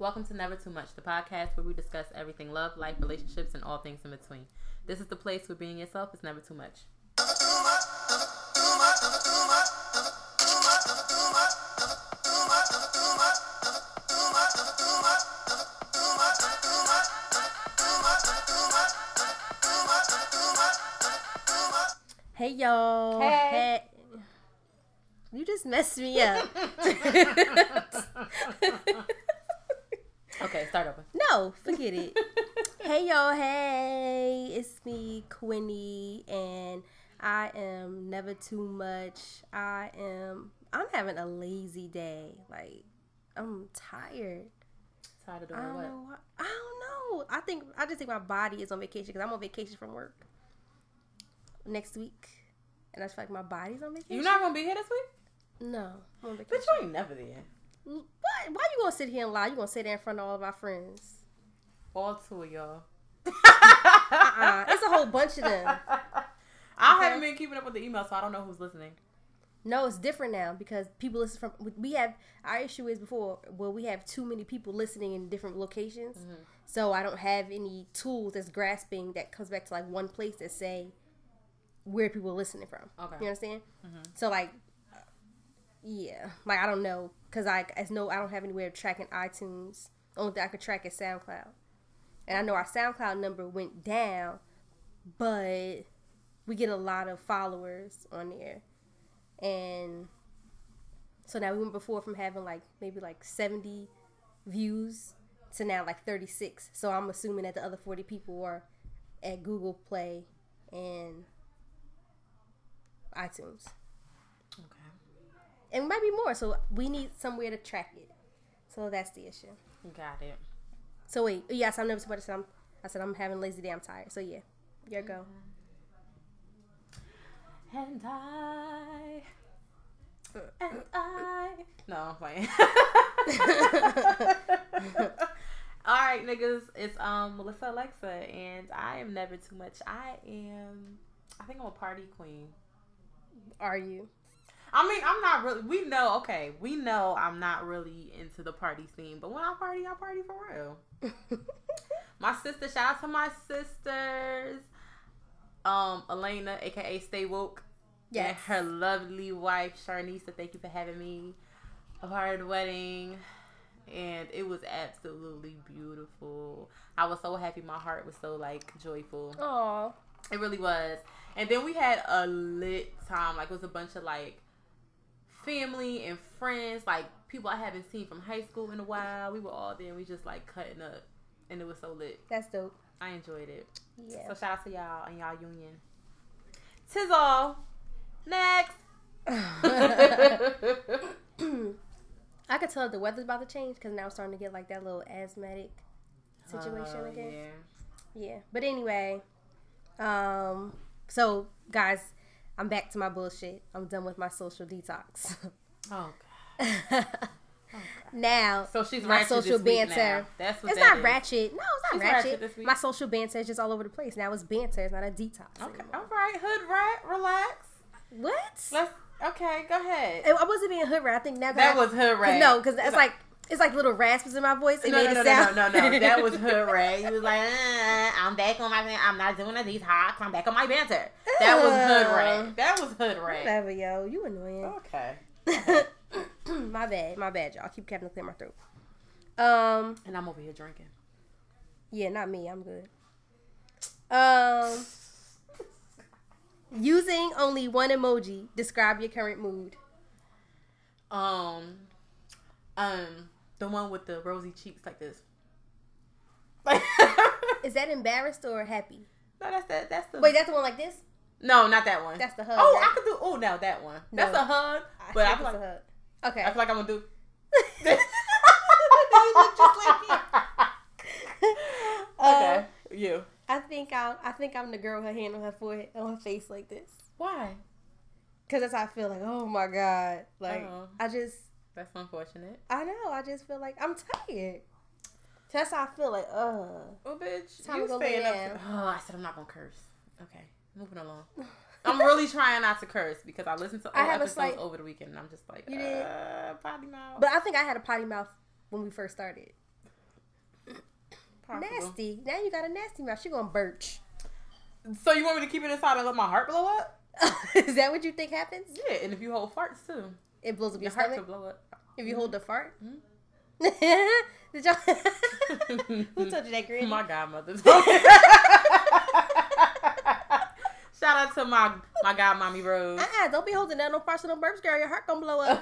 Welcome to Never Too Much, the podcast where we discuss everything love, life, relationships, and all things in between. This is the place where being yourself is never too much. Hey y'all. Hey. You just messed me up. Start over. no, forget it. hey y'all, hey. It's me, Quinny, and I am never too much. I am I'm having a lazy day. Like I'm tired. Tired of doing don't what? know. I don't know. I think I just think my body is on vacation because I'm on vacation from work next week, and I just feel like my body's on vacation. You're not gonna be here this week? No, I'm on But you ain't never there. What? Why you gonna sit here and lie? You gonna sit there in front of all of our friends? All two of y'all. Uh-uh. It's a whole bunch of them. I Okay. haven't been keeping up with the email, so I don't know who's listening. No, it's different now because people listen from. We have our issue is before well we have too many people listening in different locations, mm-hmm. so I don't have any tools that's grasping that comes back to like one place that say where people are listening from. Okay. you understand? Mm-hmm. So like, yeah, like I don't know. Because I as no I don't have any way of tracking iTunes. Only thing I could track is SoundCloud, and I know our SoundCloud number went down, but we get a lot of followers on there. And so now we went before from having like maybe like 70 views to now like 36 so i'm assuming that the other 40 people are at google play and itunes. And it might be more so we need somewhere to track it so that's the issue Got it. so wait yes i'm never too much I said I'm, I said i'm having a lazy day i'm tired so yeah your go And I. And I. No, I'm playing. All right, niggas. It's um Melissa Alexa, and I am never too much. I am. I think I'm a party queen. are you I mean, I'm not really. We know, okay, we know I'm not really into the party scene, but when I party, I party for real. My sister, shout out to my sisters, um, Elena, aka Stay Woke, yes and her lovely wife Sharnisa. Thank you for having me a part of the wedding, and it was absolutely beautiful. I was so happy. My heart was so like joyful. oh It really was. And then we had a lit time. Like it was a bunch of like family and friends, like people I haven't seen from high school in a while. We were all there and we just like cutting up. And it was so lit. that's dope I enjoyed it. yeah So shout out to y'all and y'all union. Tis all. Next. I could tell the weather's about to change because now I'm starting to get like that little asthmatic situation Oh, again. yeah. Yeah. But anyway, um, so guys, I'm back to my bullshit. I'm done with my social detox. Oh god. Oh, now, So she's my social banter. That's what It's that not is. ratchet. No, it's not She's ratchet. ratchet. My social banter is just all over the place. Now it's banter. It's not a detox. Okay. anymore. All right. Hood rat. Relax. What? Let's. Okay. Go ahead. I wasn't being hood rat. I think now That I- was hood rat. No, because it's like it's like little raspers in my voice. It no, made no, it no, sound. no, no, no, no. That was hood rat. He was like, uh, I'm back on my. I'm not doing these detox. I'm back on my banter. That was hood. That was hood. Whatever, yo. You annoying. Okay. my bad, my bad, y'all. I keep having to clear my throat. Um, And I'm over here drinking. yeah, not me. I'm good. Um, using only one emoji. Describe your current mood. Um, um, the one with the rosy cheeks like this. Is that embarrassed or happy? no, that's that. That's the. Wait, that's the one like this. no, not that one. That's the hug, Oh, right? I could do. Oh, now that one. That's No. a hug. But I feel like a hug. Okay. I feel like I'm gonna do. You look just like me. okay, uh, you. I think I'm. I think I'm the girl with her hand on her forehead, on her face like this. Why? Cause that's how I feel. Like, oh my god. Like, Oh. I just. That's unfortunate. I know. I just feel like I'm tired. That's how I feel. Like, uh. Well, bitch, Time you to staying up. Oh, I said I'm not gonna curse. Okay, moving along. I'm really trying not to curse because I listened to I old episodes slight- over the weekend and I'm just like, You did? uh, potty mouth. But I think I had a potty mouth when we first started. Possible. Nasty. Now you got a nasty mouth. She gonna birch. So you want me to keep it inside and let my heart blow up? Is that what you think happens? Yeah, and if you hold farts too, It blows up your your heart stomach could blow up. If you hold the fart. Mhm. Did y'all? Who told you that, Granny? My godmother. Shout out to my my godmommy Rose. Uh-uh, don't be holding that no parts of no burps, girl. Your heart gonna blow up.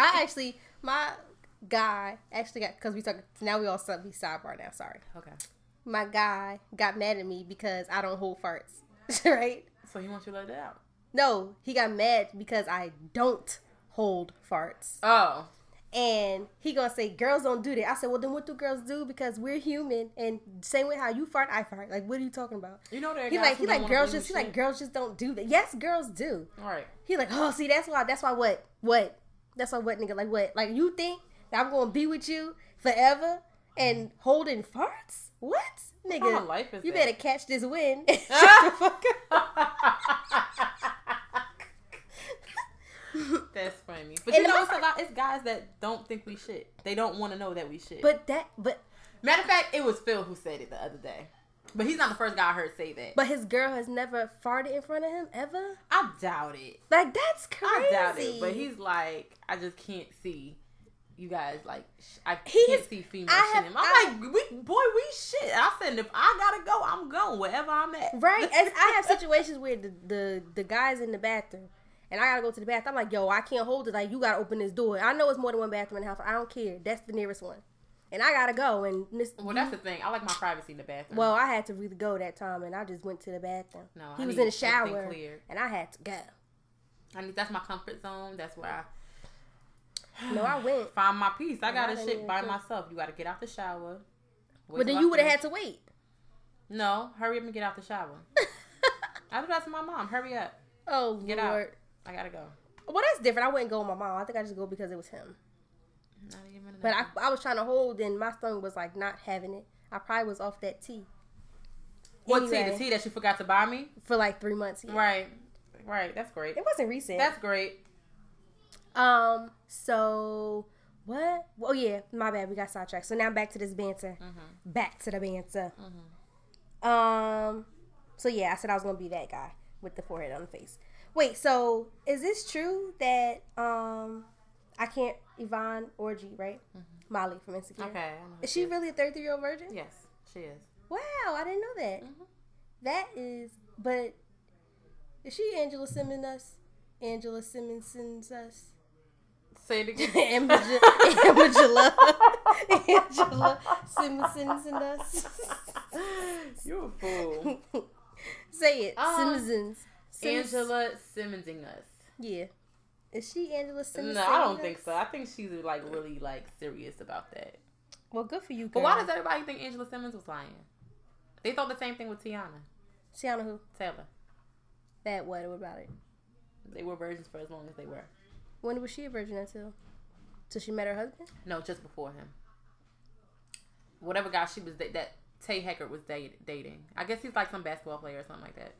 I actually, my guy actually got because we talk now. We all sub- we sidebar now. Sorry, okay. my guy got mad at me because I don't hold farts. right? So he wants you to let it out. No, he got mad because I don't hold farts, Oh. and he gonna say girls don't do that. I said, well then what do girls do? Because we're human, and same with how you fart, I fart. Like what are you talking about? You know that He like he like girls just he like girls just don't do that. Yes, girls do. All right. He like, oh, see, that's why, that's why what, what, that's why what, nigga, like what, like you think that I'm gonna be with you forever and holding farts? What, What nigga? kind of life is you that? better catch this win. Shut the fuck up. That's funny. But And you know, it's a lot. It's guys that don't think we shit. They don't want to know that we shit. But that, but, matter of fact, it was Phil who said it the other day. But he's not the first guy I heard say that. but his girl has never farted in front of him ever. I doubt it. Like that's crazy. I doubt it. But he's like, I just can't see you guys like. Sh- I He can't has- see female I have- I'm I- like, we boy, we shit. I said, if I gotta go, I'm going wherever I'm at. Right. As I have situations where the, the the guys in the bathroom and I gotta go to the bathroom. I'm like, yo, I can't hold it. Like, you gotta open this door. I know it's more than one bathroom in the house. I don't care. That's the nearest one. And I gotta go. And this, Well, that's the thing. I like my privacy in the bathroom. well, I had to really go that time, and I just went to the bathroom. No, he I was in the shower, and I had to go. I need that's my comfort zone. That's where I No, I went. find my peace. I Yeah, gotta shit by myself. You gotta get out the shower. But then you would have had to wait. No, hurry up and get out the shower. I do that to my mom. Hurry up. oh Get Lord. out. I gotta go. Well, that's different. I wouldn't go with my mom. I think I just go because it was him. Not even But I, I was trying to hold, and my stomach was like not having it. I probably was off that tea what tea? The tea that you forgot to buy me? for like three months. yeah. Right. Right. That's great. It wasn't recent. That's great. Um. So what? Oh yeah, my bad. We got sidetracked. So now back to this banter. Mm-hmm. Back to the banter. Um. So yeah, I said I was gonna be that guy with the forehead on the face. Wait. So is this true that um I can't Yvonne Orji right? Molly from Insecure. Mm-hmm. Okay. I know who Is she really a thirty year old virgin? Yes, she is. Wow, I didn't know that. Mhm. That is, but is she Angela Simmons us? Angela Simmons us? Say it again. Angela, Angela, Angela Simmons and us. you a fool. Say it, Um, Simmons. Simmons. Angela Simmonsing us. Yeah, is she Angela Simmons? No, I don't think so. I think she's like really like serious about that. Well, good for you. But why does everybody think Angela Simmons was lying? They thought the same thing with Teyana Teyana who? Taylor. That what? What about it? They were virgins for as long as they were. When was she a virgin until? Till she met her husband? No, just before him. Whatever guy she was da- that Tay Heckert was date- dating. I guess he's like some basketball player or something like that.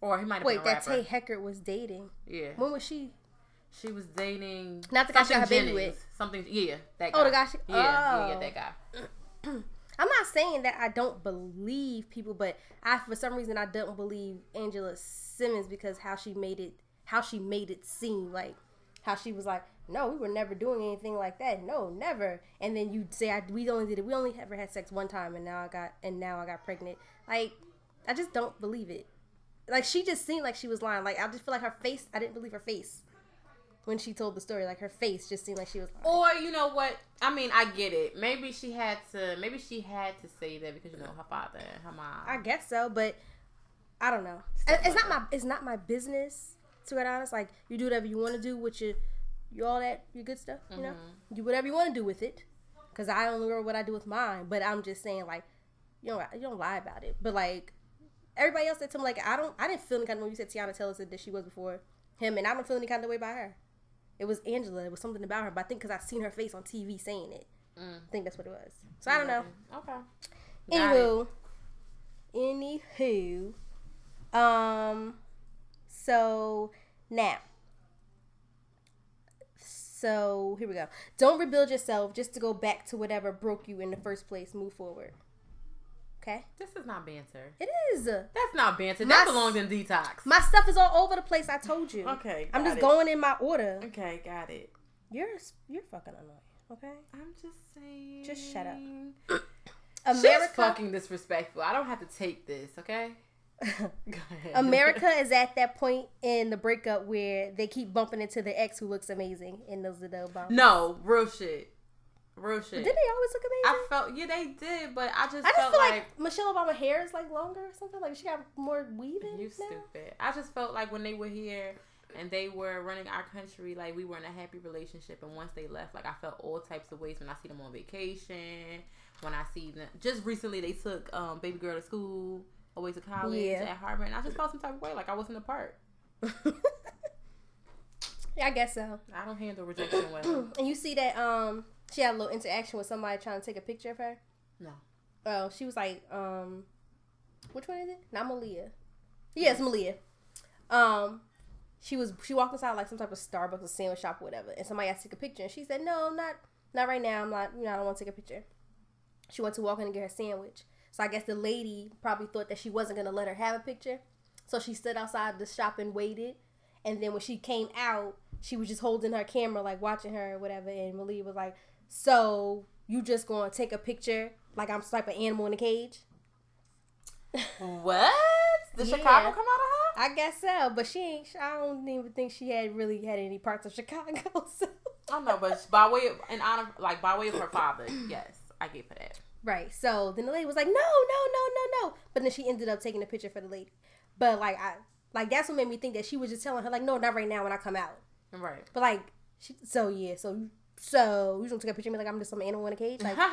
Or he might have Wait, been a that. Tay Heckert was dating. yeah, When was she? she was dating. Not the guy she got her baby with. Something. Yeah, that guy. Oh, the guy she- Yeah, yeah, yeah, oh. that guy. I'm not saying that I don't believe people, but I for some reason I don't believe Angela Simmons because how she made it how she made it seem like how she was like, No, we were never doing anything like that. No, never. And then you say I, we only did it we only ever had sex one time and now I got and now I got pregnant. Like I just don't believe it. Like she just seemed like she was lying. Like I just feel like her face I didn't believe her face when she told the story. Like her face just seemed like she was lying. Or you know what? I mean, I get it. Maybe she had to. Maybe she had to say that because you know her father and her mom. I guess so, but I don't know. Stuff it's like not my it's not my business to be honest. Like you do whatever you want to do with your you all that your good stuff. You know, Mm-hmm. do whatever you want to do with it. Cause I only know what I do with mine. But I'm just saying like you don't you don't lie about it. But like everybody else said to me like I don't I didn't feel any kind of way you said Teyana Taylor said that she was before him, and I don't feel any kind of way by her. It was Angela. It was something about her. But I think because I seen her face on TV saying it, Mm. I think that's what it was. So I don't know. Okay. Anywho, anywho, um, so now, So here we go. Don't rebuild yourself just to go back to whatever broke you in the first place. Move forward. Okay. This is not banter. It is. That's not banter. My That belongs in detox. My stuff is all over the place. I told you. Okay, I'm just it. going in my order. Okay, got it. You're you're fucking annoying. Okay. I'm just saying. Just shut up. She's America. fucking disrespectful. I don't have to take this, okay? America is at that point in the breakup where they keep bumping into the ex who looks amazing and those the bumps. no, real shit. Real shit. Did they always look amazing? I felt yeah they did, but I just I just felt feel like, like, Michelle Obama hair is like longer or something. Like she got more weaving. you now. stupid. I just felt like when they were here and they were running our country, like we were in a happy relationship. And once they left, like I felt all types of ways when I see them on vacation, when I see them. Just recently, they took um, baby girl to school, away to college Yeah. at Harvard, and I just felt some type of way, like I wasn't a part. yeah, I guess so. I don't handle rejection well. And you see that um she had a little interaction with somebody trying to take a picture of her. No. Oh, she was like, um, which one is it? Not Malia. Yes, Malia. Um, she was she walked inside like some type of Starbucks or sandwich shop or whatever, and somebody asked to take a picture, and she said, "No, not not right now. I'm not. You know, I don't want to take a picture." She went to walk in and get her sandwich. So I guess the lady probably thought that she wasn't gonna let her have a picture, so she stood outside the shop and waited. And then when she came out, she was just holding her camera, like watching her or whatever. And Malia was like, "So you just gonna take a picture like I'm of animal in a cage?" what? Did Yeah. Chicago come out of her? I guess so, but she ain't. I don't even think she had really had any parts of Chicago. So. I know, but by way of in honor, like by way of her father, yes, I gave her that. Right. So then the lady was like, "No, no, no, no, no," but then she ended up taking a picture for the lady. But like I, like that's what made me think that she was just telling her like, "No, not right now when I come out." Right. But like, she, so yeah, so so you just take a picture of me like I'm just some animal in a cage, like.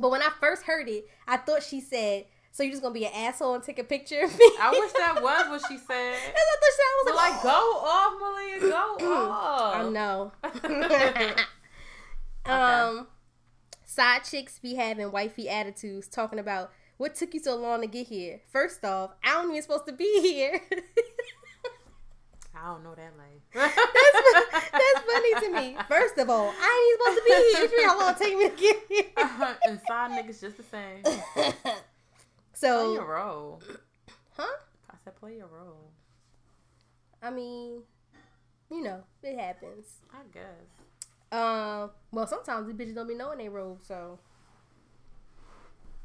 But when I first heard it, I thought she said, "So you're just gonna be an asshole and take a picture of me?" I wish that was what she said. That's what I thought she I But was like, like, go off, Malia, go off. I know. Um, side chicks be having wifey attitudes, talking about what took you so long to get here. First off, I don't even supposed to be here. I don't know that life. that's, that's funny to me. First of all, I ain't supposed to be here. Mean how long it take me to get here? and side niggas just the same. So play your role. huh? I said play your role. I mean, you know, it happens. I guess. Um, well, sometimes these bitches don't be knowing their role, so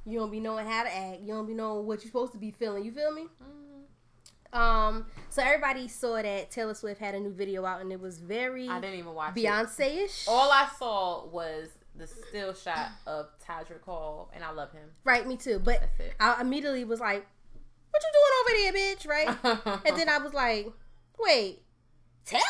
you don't be knowing how to act. You don't be knowing what you're supposed to be feeling. You feel me? Mm, Um, so everybody saw that Taylor Swift had a new video out, and it was very I didn't even watch it. Beyonce-ish. All I saw was the still shot of Todrick Hall, and I love him. Right, me too. But I immediately was like, "What you doing over there, bitch?" Right? and then I was like, "Wait, Taylor?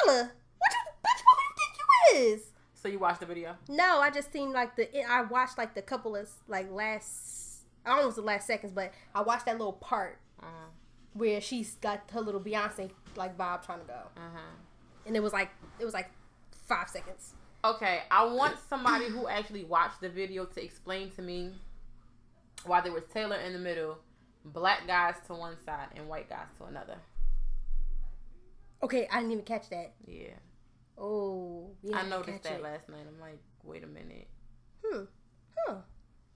What you, bitch? Who you think you is?" so you watched the video? No, I just seen like the I watched like the couple of like last I don't know if it was the last seconds, but I watched that little part Uh-huh. Where she's got her little Beyonce like vibe trying to go, Uh-huh. and it was like it was like five seconds. Okay, I want somebody who actually watched the video to explain to me why there was Taylor in the middle, black guys to one side, and white guys to another. Okay, I didn't even catch that. Yeah, Oh, yeah, I noticed catch that it. last night. I'm like, wait a minute. Hmm. Huh.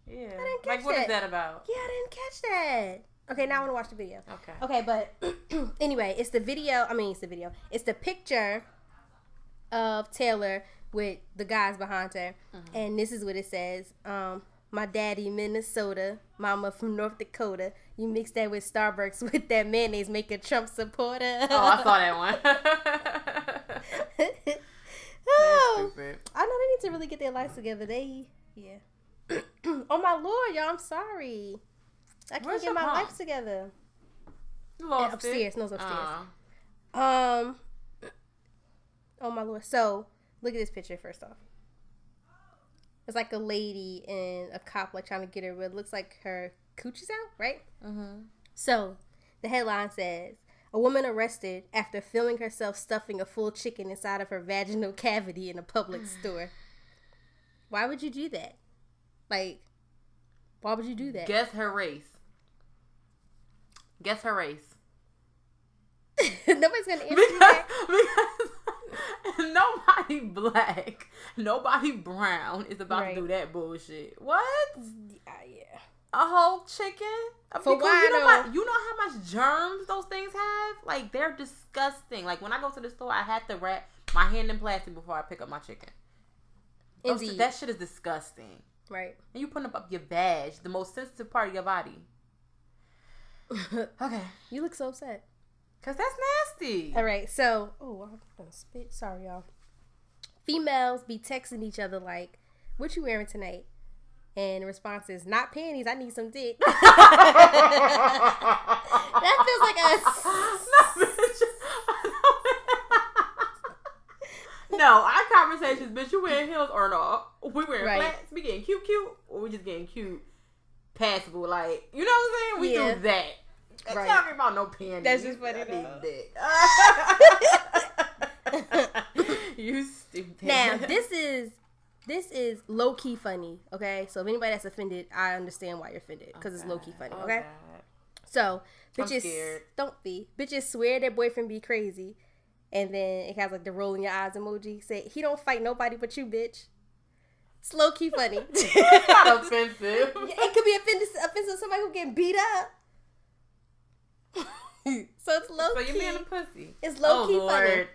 Yeah, I didn't like catch what is that. about? Yeah, I didn't catch that. Okay, now I want to watch the video. Okay. Okay, but anyway, it's the video. I mean, it's the video. It's the picture of Taylor with the guys behind her, Mm-hmm. and this is what it says. Um, my daddy Minnesota, mama from North Dakota. You mix that with Starbucks with that mayonnaise, make a Trump supporter. Oh, I saw that one. oh. I know they need to really get their lives together. They, yeah. Oh my lord, y'all! I'm sorry. I can't Where's get my pump? life together. Lost upstairs. It. No, it's upstairs. Uh, Um. Oh my lord! So look at this picture first off. It's like a lady and a cop like trying to get her. But it looks like her coochie's out, right? mhm. So the headline says. A woman arrested after filming herself stuffing a full chicken inside of her vaginal cavity in a public store. Why would you do that? Like, why would you do that? Guess her race. Guess her race. Nobody's gonna answer because, because nobody black, nobody brown is about Right. to do that bullshit. What? Yeah, yeah. A whole chicken? For Because why you know, what- you know how much germs those things have? Like they're disgusting. Like when I go to the store, I have to wrap my hand in plastic before I pick up my chicken. Indeed. that shit is disgusting. Right. And you putting up, up your badge, the most sensitive part of your body. Okay, you look so upset. cause that's nasty. All right, so oh, I'm gonna spit. Sorry, y'all. Females be texting each other like, "What you wearing tonight?" And the response is, "Not panties. I need some dick." that feels like no, our conversations, bitch, you wearing heels or no? We wearing Right. flats, we getting cute, cute, or we just getting cute, passable, like, you know what I'm saying? We Yeah. do that. Right. talking about no panties. That's just funny I though. need dick. you stupid. now this is this is low key funny. Okay, so if anybody that's offended, I understand why you're offended because it's low key funny. Oh, Okay, God. so bitches don't be bitches swear their boyfriend be crazy, and then it has like the rolling your eyes emoji. Say he don't fight nobody but you, bitch. It's low key funny. Not offensive. it could be offensive, offensive to somebody who getting beat up. so it's low So key. you being a pussy. It's low key oh, funny. Lord.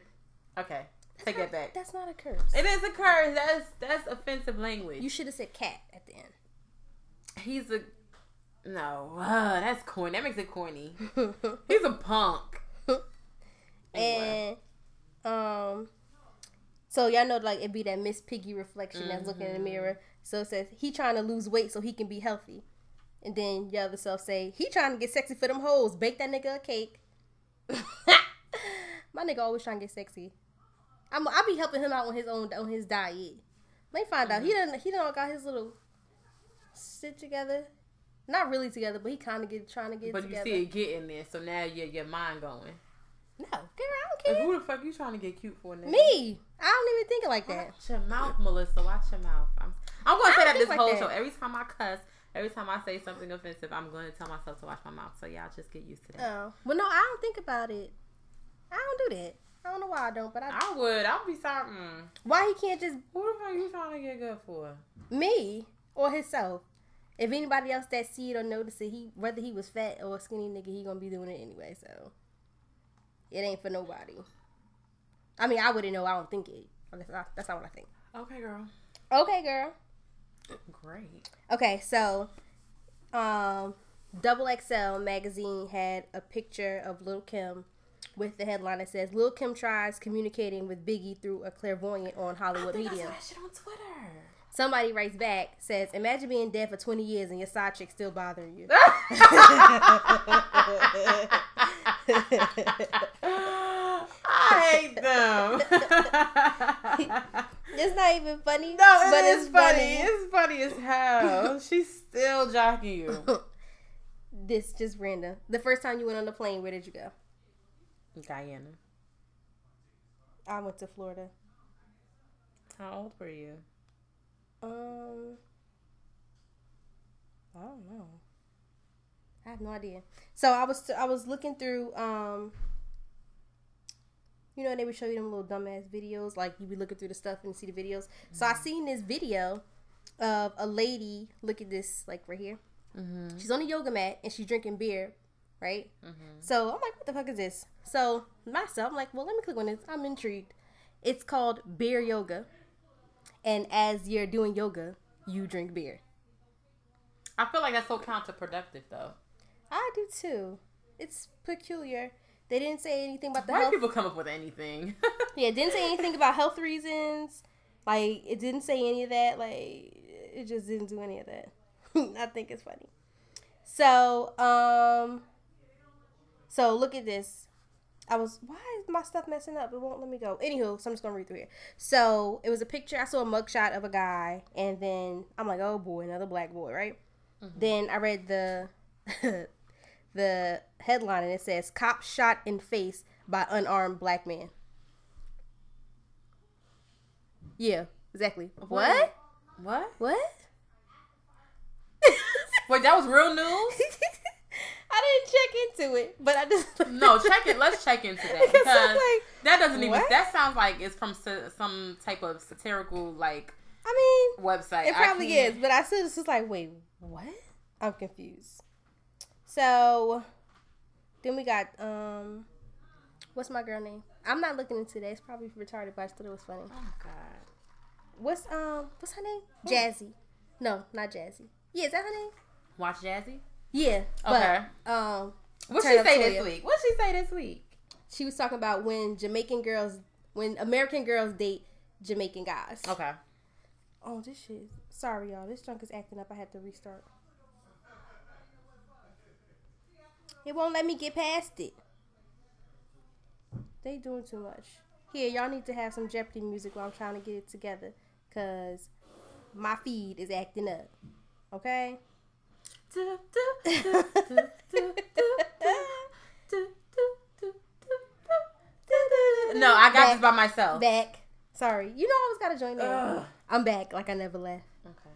Okay, take that back. That's not a curse. It is a curse. That's that's offensive language. You should have said cat at the end. He's a no. Uh, that's corny. That makes it corny. He's a punk. And um, so y'all know like it be that Miss Piggy reflection that's looking in the mirror. So it says he trying to lose weight so he can be healthy, and then your other self say he trying to get sexy for them hoes. Bake that nigga a cake. My nigga always trying to get sexy. I'm I be helping him out on his own on his diet. Let me find out. He done he done got his little shit together. Not really together, but he kind of get trying to get But you together. see it getting there, so now your your mind going. No, girl, I don't Like, care. who the fuck you trying to get cute for? Nigga? Me, I don't even think it like that. Watch your mouth, Melissa. Watch your mouth. I'm, I'm going to say that this think whole like show. that. Every time I cuss, every time I say something offensive, I'm going to tell myself to watch my mouth. So y'all just get used to that. Oh, well, no, I don't think about it. I don't do that. I don't know why I don't, but I. I would. I'll be sorry. Mm. Why he can't just Who the fuck you trying to get good for? me or himself? If anybody else that see it or notice it, he whether he was fat or a skinny nigga, he gonna be doing it anyway. So it ain't for nobody. I mean, I wouldn't know. I don't think it. That's not, that's not what I think. Okay, girl. Okay, girl. Great. Okay, so um Double XL magazine had a picture of Lil Kim with the headline that says Lil Kim tries communicating with Biggie through a clairvoyant on Hollywood I I Medium. saw that shit on Twitter. Somebody writes back, says, Imagine being dead for 20 years and your side chick still bothering you. I hate them. it's not even funny. no, it but is it's funny. It's funny as hell. She's still jocking you. This just random. The first time you went on the plane, where did you go? Guyana. I went to Florida. How old were you? Um, I don't know. I have no idea. So I was I was looking through um. You know they would show you them little dumbass videos, like you be looking through the stuff and see the videos. So I seen this video of a lady. Look at this, like right here. Mm-hmm. She's on a yoga mat and she's drinking beer, right? Mm-hmm. So I'm like, what the fuck is this? So myself, I'm like, well, let me click on this. I'm intrigued. It's called beer yoga, and as you're doing yoga, you drink beer. I feel like that's so counterproductive, though. I do too. It's peculiar. They didn't say anything about the Why do health. people come up with anything? Yeah, it didn't say anything about health reasons. Like it didn't say any of that. Like it just didn't do any of that. I think it's funny. So, um, so look at this. I was why is my stuff messing up? It won't let me go. Anywho, so I'm just gonna read through here. So it was a picture. I saw a mugshot of a guy, and then I'm like, oh boy, another black boy, right? Then I read the the headline, and it says "Cop shot in face by unarmed black man." Yeah, exactly. What? what? What? Wait, that was real news? I didn't check into it, but I just No, check it. Let's check into that Because like, that doesn't even. what? That sounds like it's from some type of satirical like I mean, website. it probably is, but I still just was like, wait, what? I'm confused. So then we got um, what's my girl name? I'm not looking into that. It's probably retarded, but I thought it was funny. Oh God. What's um, what's her name? Jazzy. No, not Jazzy. Yeah, is that her name? Watch Jazzy. Yeah. Okay. But, um, What she say Toya. this week? What she say this week? she was talking about when Jamaican girls, when American girls date Jamaican guys. Okay. Oh, this shit. Sorry, y'all. This junk is acting up. I had to restart. It won't let me get past it. They doing too much. Here, y'all need to have some Jeopardy music while I'm trying to get it together. Cause my feed is acting up. Okay? no, I got back, this by myself. Back. Sorry. You know I always gotta join in. I'm back like I never left. Okay.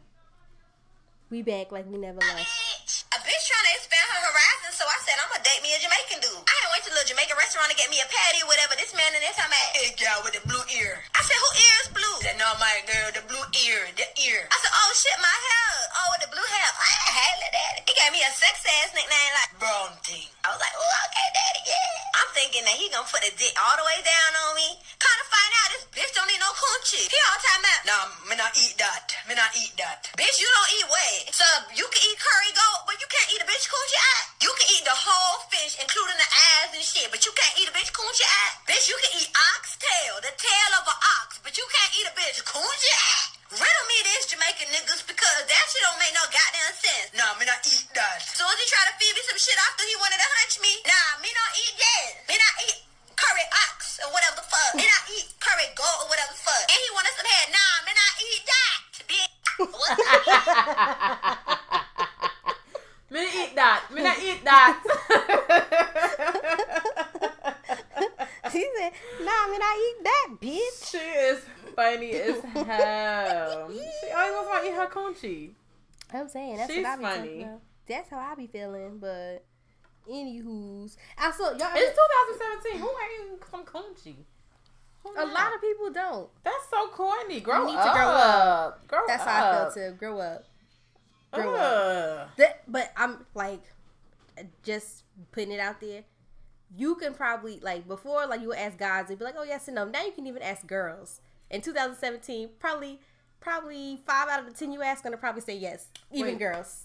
We back like we never left. A bitch trying to expect horizon, so I said I'm gonna date me a Jamaican dude. I had went to the little Jamaican restaurant to get me a patty or whatever. This man in there talking about, hey girl with the blue ear. I said, who ear is blue? Said, no, my girl, the blue ear, the ear. I said, oh shit, my hair. Oh, with the blue hair. I had it, daddy. He gave me a sex ass nickname like Brown Thing. I was like, oh, okay, daddy, yeah. I'm thinking that he gonna put a dick all the way down on me. Kind of find out this bitch don't need no coochie. He all time out, nah, me not eat that. Me not eat that. Bitch, you don't eat what? So you can eat curry goat, but you can't eat a bitch coochie eye. You can eat the whole fish, including the eyes and shit, but you can't eat a bitch coochie eye. Bitch, you can eat oxtail, the tail of an ox, but you can't eat a bitch coochie eye. Riddle me this, Jamaican niggas, because that shit don't make no goddamn sense. Nah, me not eat that. So as he try to feed me some shit after he wanted to hunch me, nah, me not eat that. Me not eat curry ox or whatever the fuck. Me not eat curry goat or whatever the fuck. And he wanted some head. Nah, me not eat that. Bitch. What? Me not eat that. Me not eat that. she said, nah, man, I eat that, bitch. she is funny as hell. She always wants to eat her coochie. I'm saying that's She's what I be funny. That's how I be feeling, but anywho's also y'all. It's 2017. Who ain't some coochie? A lot of people don't. That's so corny. Grow need to up. grow up. Grow That's up. how I feel too. Grow up. Grow up. Ah. That, but I'm like, just putting it out there. You can probably like before, like you would ask guys, they'd be like, "Oh yes and no." Now you can even ask girls. In 2017, probably, probably five out of the ten you ask gonna probably say yes. Even Wait. girls.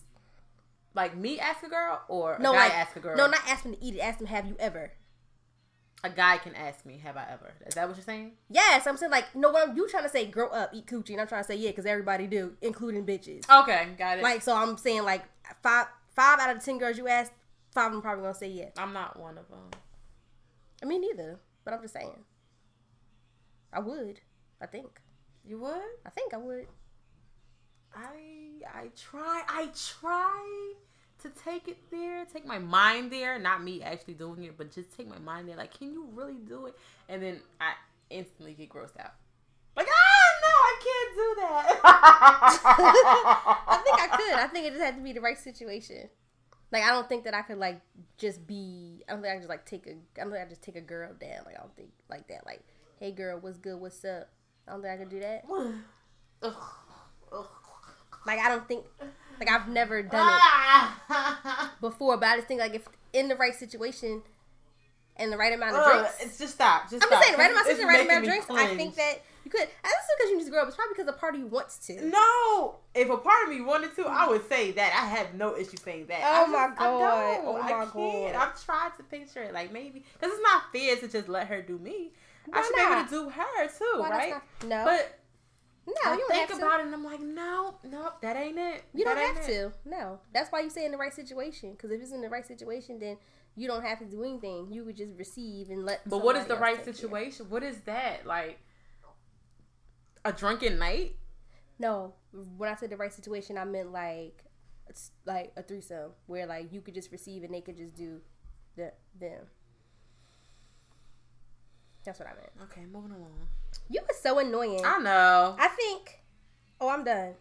Like me ask a girl or No, guy like ask a girl? no, not ask them to eat it. Ask them, "Have you ever?" A guy can ask me, have I ever? Is that what you're saying? Yes, I'm saying like no. What I'm, you trying to say? Grow up, eat coochie, and I'm trying to say yeah, because everybody do, including bitches. Okay, got it. Like so, I'm saying like five five out of the ten girls you ask, five of them probably gonna say yeah. I'm not one of them. I mean, neither, but I'm just saying. I would. I think. You would? I think I would. I I try I try to take it there, take my mind there, not me actually doing it, but just take my mind there. Like, can you really do it? And then I instantly get grossed out. Like, ah, no, I can't do that. I think I could. I think it just had to be the right situation. Like I don't think that I could like just be. I don't think I could just like take a. I don't think I just take a girl down. Like I don't think like that. Like, hey girl, what's good? What's up? I don't think I could do that. Ugh. Ugh. Like I don't think. Like I've never done it Ah. before, but I just think like if in the right situation and the right amount of Ugh, drinks. it's just stop. Just I'm stop. just saying, right amount of situation, right amount of drinks. me I think that you could. That's not because you need to grow up. It's probably because the party wants to. No, if a part of me wanted to, I would say that. I have no issue saying that. Oh I my God. I. Oh I my can't. God. I've tried to picture it, like maybe because it's not fair to just let her do me. I Why should be able to do her too, Why right? not- no, But no, I you don't think have to. about it, and I'm like, no, no, that ain't it. You don't That ain't have it. to. No, that's why you say in the right situation. Because if it's in the right situation, then you don't have to do anything. You would just receive and let. But what is the right take care. situation? What is that like? A drunken night? No, when I said the right situation, I meant like, it's like a threesome where like you could just receive and they could just do the them. That's what I meant. Okay, moving along. You were so annoying. I know I think. Oh, I'm done.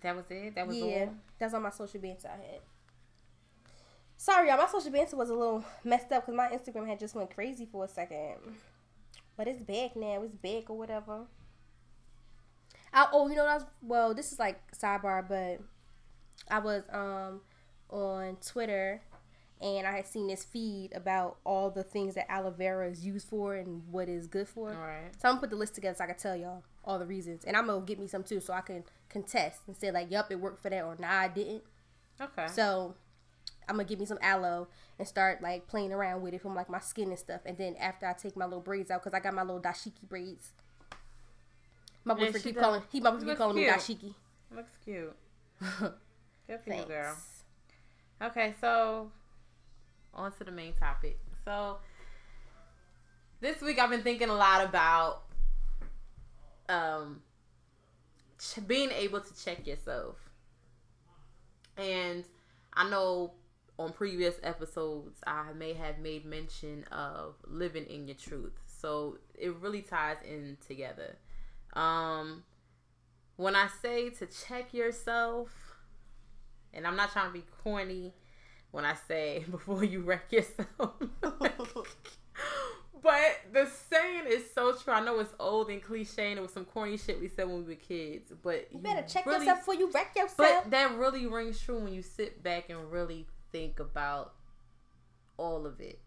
that was it. That was yeah, all. that's on my social media I had. Sorry, y'all. My social media was a little messed up because my Instagram had just went crazy for a second. But it's back now. It's back or whatever. I, oh, you know was, well, this is like sidebar, but I was um on Twitter and I had seen this feed about all the things that aloe vera is used for and what is good for. Right. So I'm gonna put the list together so I can tell y'all all the reasons, and I'm gonna get me some too, so I can contest and say like, "Yup, it worked for that," or "Nah, I didn't." Okay. So I'm gonna give me some aloe and start like playing around with it from like my skin and stuff, and then after I take my little braids out, cause I got my little dashiki braids. My boyfriend she keep does. calling he my boyfriend keep calling me dashiki. Looks cute. Good for you, girl. Okay, so on to the main topic. So this week I've been thinking a lot about um being able to check yourself. And I know on previous episodes I may have made mention of living in your truth. So it really ties in together. Um when I say to check yourself, and I'm not trying to be corny when I say before you wreck yourself. but the saying is so true. I know it's old and cliche and it was some corny shit we said when we were kids. But You better check really- yourself before you wreck yourself. But that really rings true when you sit back and really think about all of it.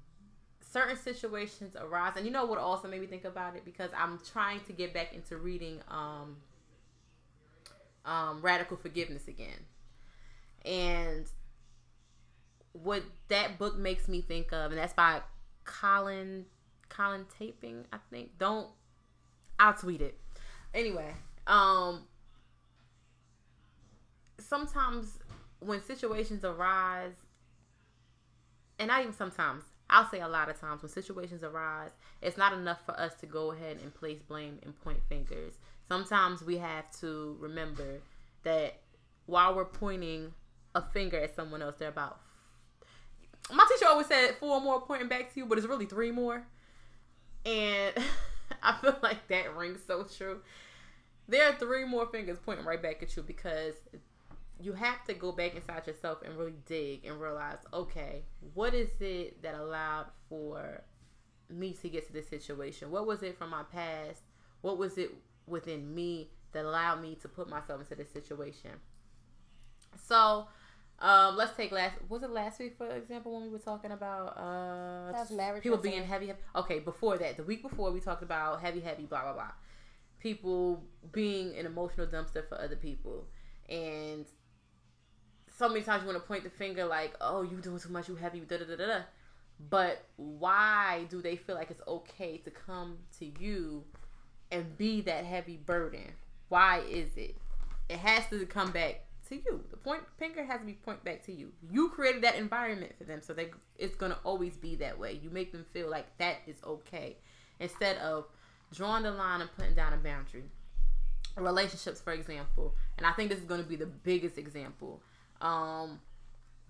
Certain situations arise, and you know what also made me think about it because I'm trying to get back into reading um, um, Radical Forgiveness again, and what that book makes me think of, and that's by Colin Colin Tipping, I think. Don't I'll tweet it. Anyway, um sometimes when situations arise and not even sometimes I'll say a lot of times when situations arise, it's not enough for us to go ahead and place blame and point fingers. Sometimes we have to remember that while we're pointing a finger at someone else, they're about. My teacher always said four more pointing back to you, but it's really three more. And I feel like that rings so true. There are three more fingers pointing right back at you because you have to go back inside yourself and really dig and realize, okay, what is it that allowed for me to get to this situation? What was it from my past? What was it within me that allowed me to put myself into this situation? So, um, let's take last. Was it last week, for example, when we were talking about uh, marriage people being heavy, heavy? Okay, before that, the week before, we talked about heavy, heavy, blah blah blah. People being an emotional dumpster for other people, and so many times you want to point the finger like, "Oh, you doing too much, you heavy, da da da." da. But why do they feel like it's okay to come to you and be that heavy burden? Why is it? It has to come back to you. The point finger has to be point back to you. You created that environment for them, so they it's gonna always be that way. You make them feel like that is okay, instead of drawing the line and putting down a boundary. Relationships, for example, and I think this is gonna be the biggest example. Um,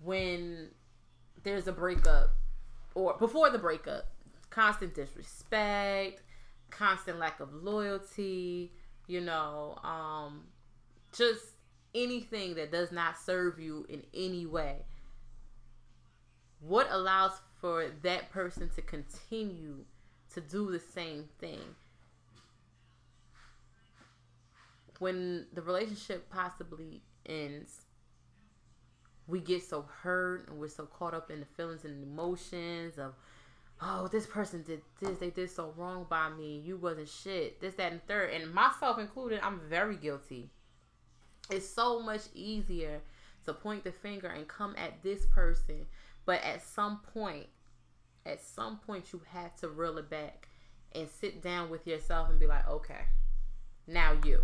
when there's a breakup or before the breakup, constant disrespect, constant lack of loyalty, you know, um, just anything that does not serve you in any way. What allows for that person to continue to do the same thing? When the relationship possibly ends, we get so hurt and we're so caught up in the feelings and emotions of oh this person did this they did so wrong by me you wasn't shit this that and third and myself included i'm very guilty it's so much easier to point the finger and come at this person but at some point at some point you have to reel it back and sit down with yourself and be like okay now you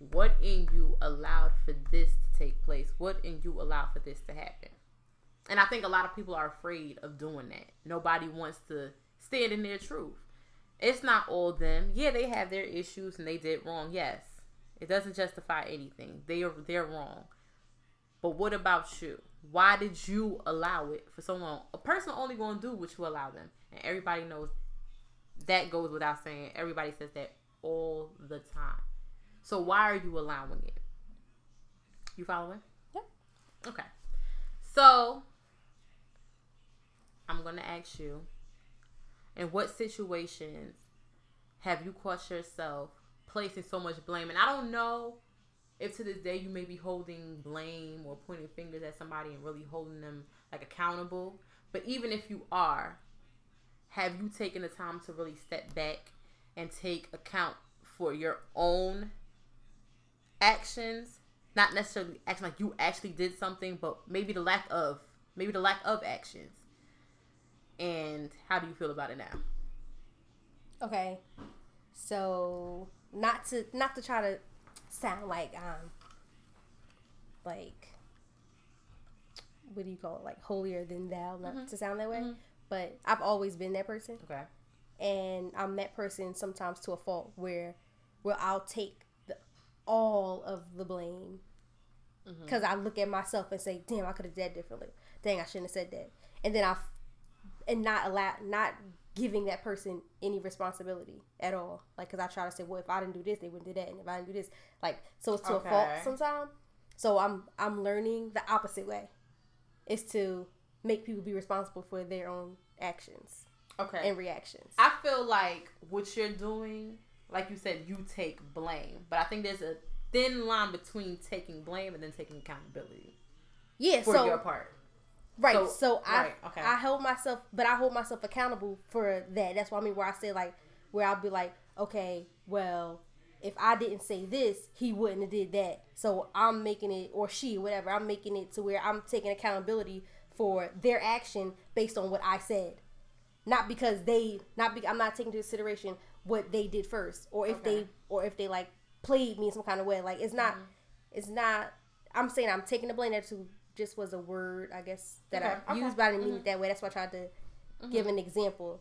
what in you allowed for this to take place? What in you allowed for this to happen? And I think a lot of people are afraid of doing that. Nobody wants to stand in their truth. It's not all them. Yeah, they have their issues and they did wrong. Yes. It doesn't justify anything. They are they're wrong. But what about you? Why did you allow it for so long? A person only going to do what you allow them. And everybody knows that goes without saying. Everybody says that all the time. So why are you allowing it? You following? Yep. Okay. So I'm gonna ask you, in what situations have you caught yourself placing so much blame? And I don't know if to this day you may be holding blame or pointing fingers at somebody and really holding them like accountable. But even if you are, have you taken the time to really step back and take account for your own actions? Not necessarily action like you actually did something, but maybe the lack of maybe the lack of actions. And how do you feel about it now? Okay. So not to not to try to sound like um like what do you call it? Like holier than thou, not to sound that way. Mhm. But I've always been that person. Okay. and I'm that person sometimes to a fault where where I'll take the, all of the blame Mm-hmm. because I look at myself and say, "Damn, I could have did differently. Dang, I shouldn't have said that." And then i and not allow not giving that person any responsibility at all. Like, because I try to say, "Well, if I didn't do this, they wouldn't do that," and if I didn't do this, like, so it's to a fault sometimes. So I'm I'm learning the opposite way, is to make people be responsible for their own actions Okay. and reactions. I feel like what you're doing, like you said, you take blame. But I think there's a thin line between taking blame and then taking accountability Yeah, for so your part. Right, so- so, I right, okay. I hold myself, but I hold myself accountable for that. That's what I mean. Where I say like, where I'll be like, okay, well, if I didn't say this, he wouldn't have did that. So I'm making it, or she, whatever. I'm making it to where I'm taking accountability for their action based on what I said, not because they, not be, I'm not taking into consideration what they did first, or if Okay. they, or if they like played me in some kind of way. Like it's not, Mm-hmm. it's not. I'm saying I'm taking the blame. That too just was a word, I guess, that Okay, I okay. used, but I didn't mean it that way. That's why I tried to mm-hmm. give an example.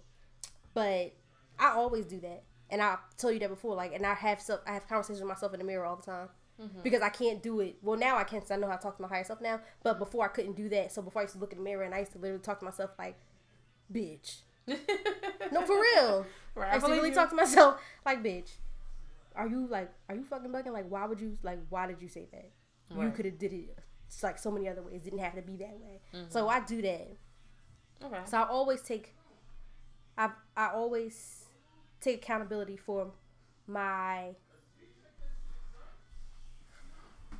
But I always do that, and I told you that before. Like, and I have self, I have conversations with myself in the mirror all the time mm-hmm. because I can't do it. Well, now I can, because I know how to talk to my higher self now. But before I couldn't do that. So before I used to look in the mirror and I used to literally talk to myself like, "Bitch." No, for real. Right, I used to really you. talk to myself like, "Bitch." Are you like? Are you fucking bugging? Like, why would you like? Why did you say that? You could have did it. It's like so many other ways. It didn't have to be that way. Mm-hmm. So I do that. Okay. So I always take, I I always take accountability for my.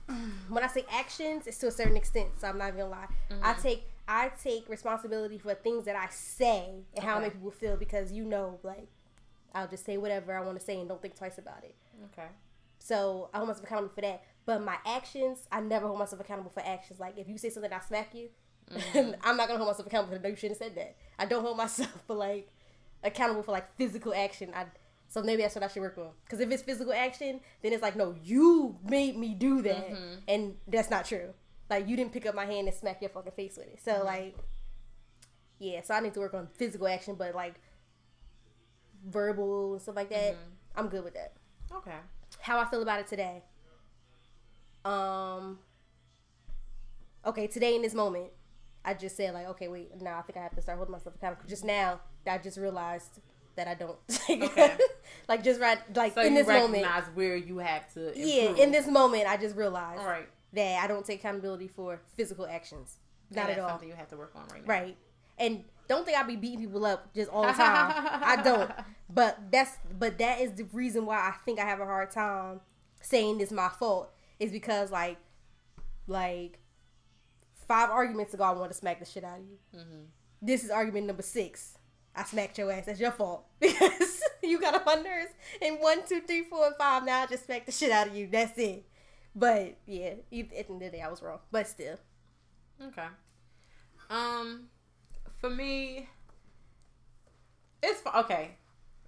When I say actions, it's to a certain extent. So I'm not gonna lie. I Mm-hmm. take I take responsibility for things that I say and how I make people feel because you know, like, I'll just say whatever I want to say and don't think twice about it. Okay. So I myself accountable for that. But my actions, I never hold myself accountable for actions. Like if you say something, I smack you. Mm-hmm. I'm not gonna hold myself accountable for no, you shouldn't have said that. I don't hold myself for like accountable for like physical action. I so maybe that's what I should work on. Because if it's physical action, then it's like no, you made me do that, mm-hmm. and that's not true. Like you didn't pick up my hand and smack your fucking face with it. So mm-hmm. like, yeah. So I need to work on physical action, but like verbal and stuff like that. I'm good with that Okay. how I feel about it today. Um. Okay, today in this moment, I just said like, okay, wait, now I think I have to start holding myself accountable. Just now, I just realized that I don't. Okay. like just right, like So in this moment. recognize where you have to. Yeah, in this moment, I just realized All right. that I don't take accountability for physical actions. Not And at all. Something you have to work on right now. Right. And don't think I be beating people up just all the time. I don't. But that's but that is the reason why I think I have a hard time saying it's my fault. Is because like like five arguments ago I wanted to smack the shit out of you. Mm-hmm. This is argument number six. I smacked your ass. That's your fault because you got on my nerves. And one, two, three, four, and five. Now I just smacked the shit out of you. That's it. But yeah, at the end of the day, I was wrong. But still, Okay. Um, for me, it's okay.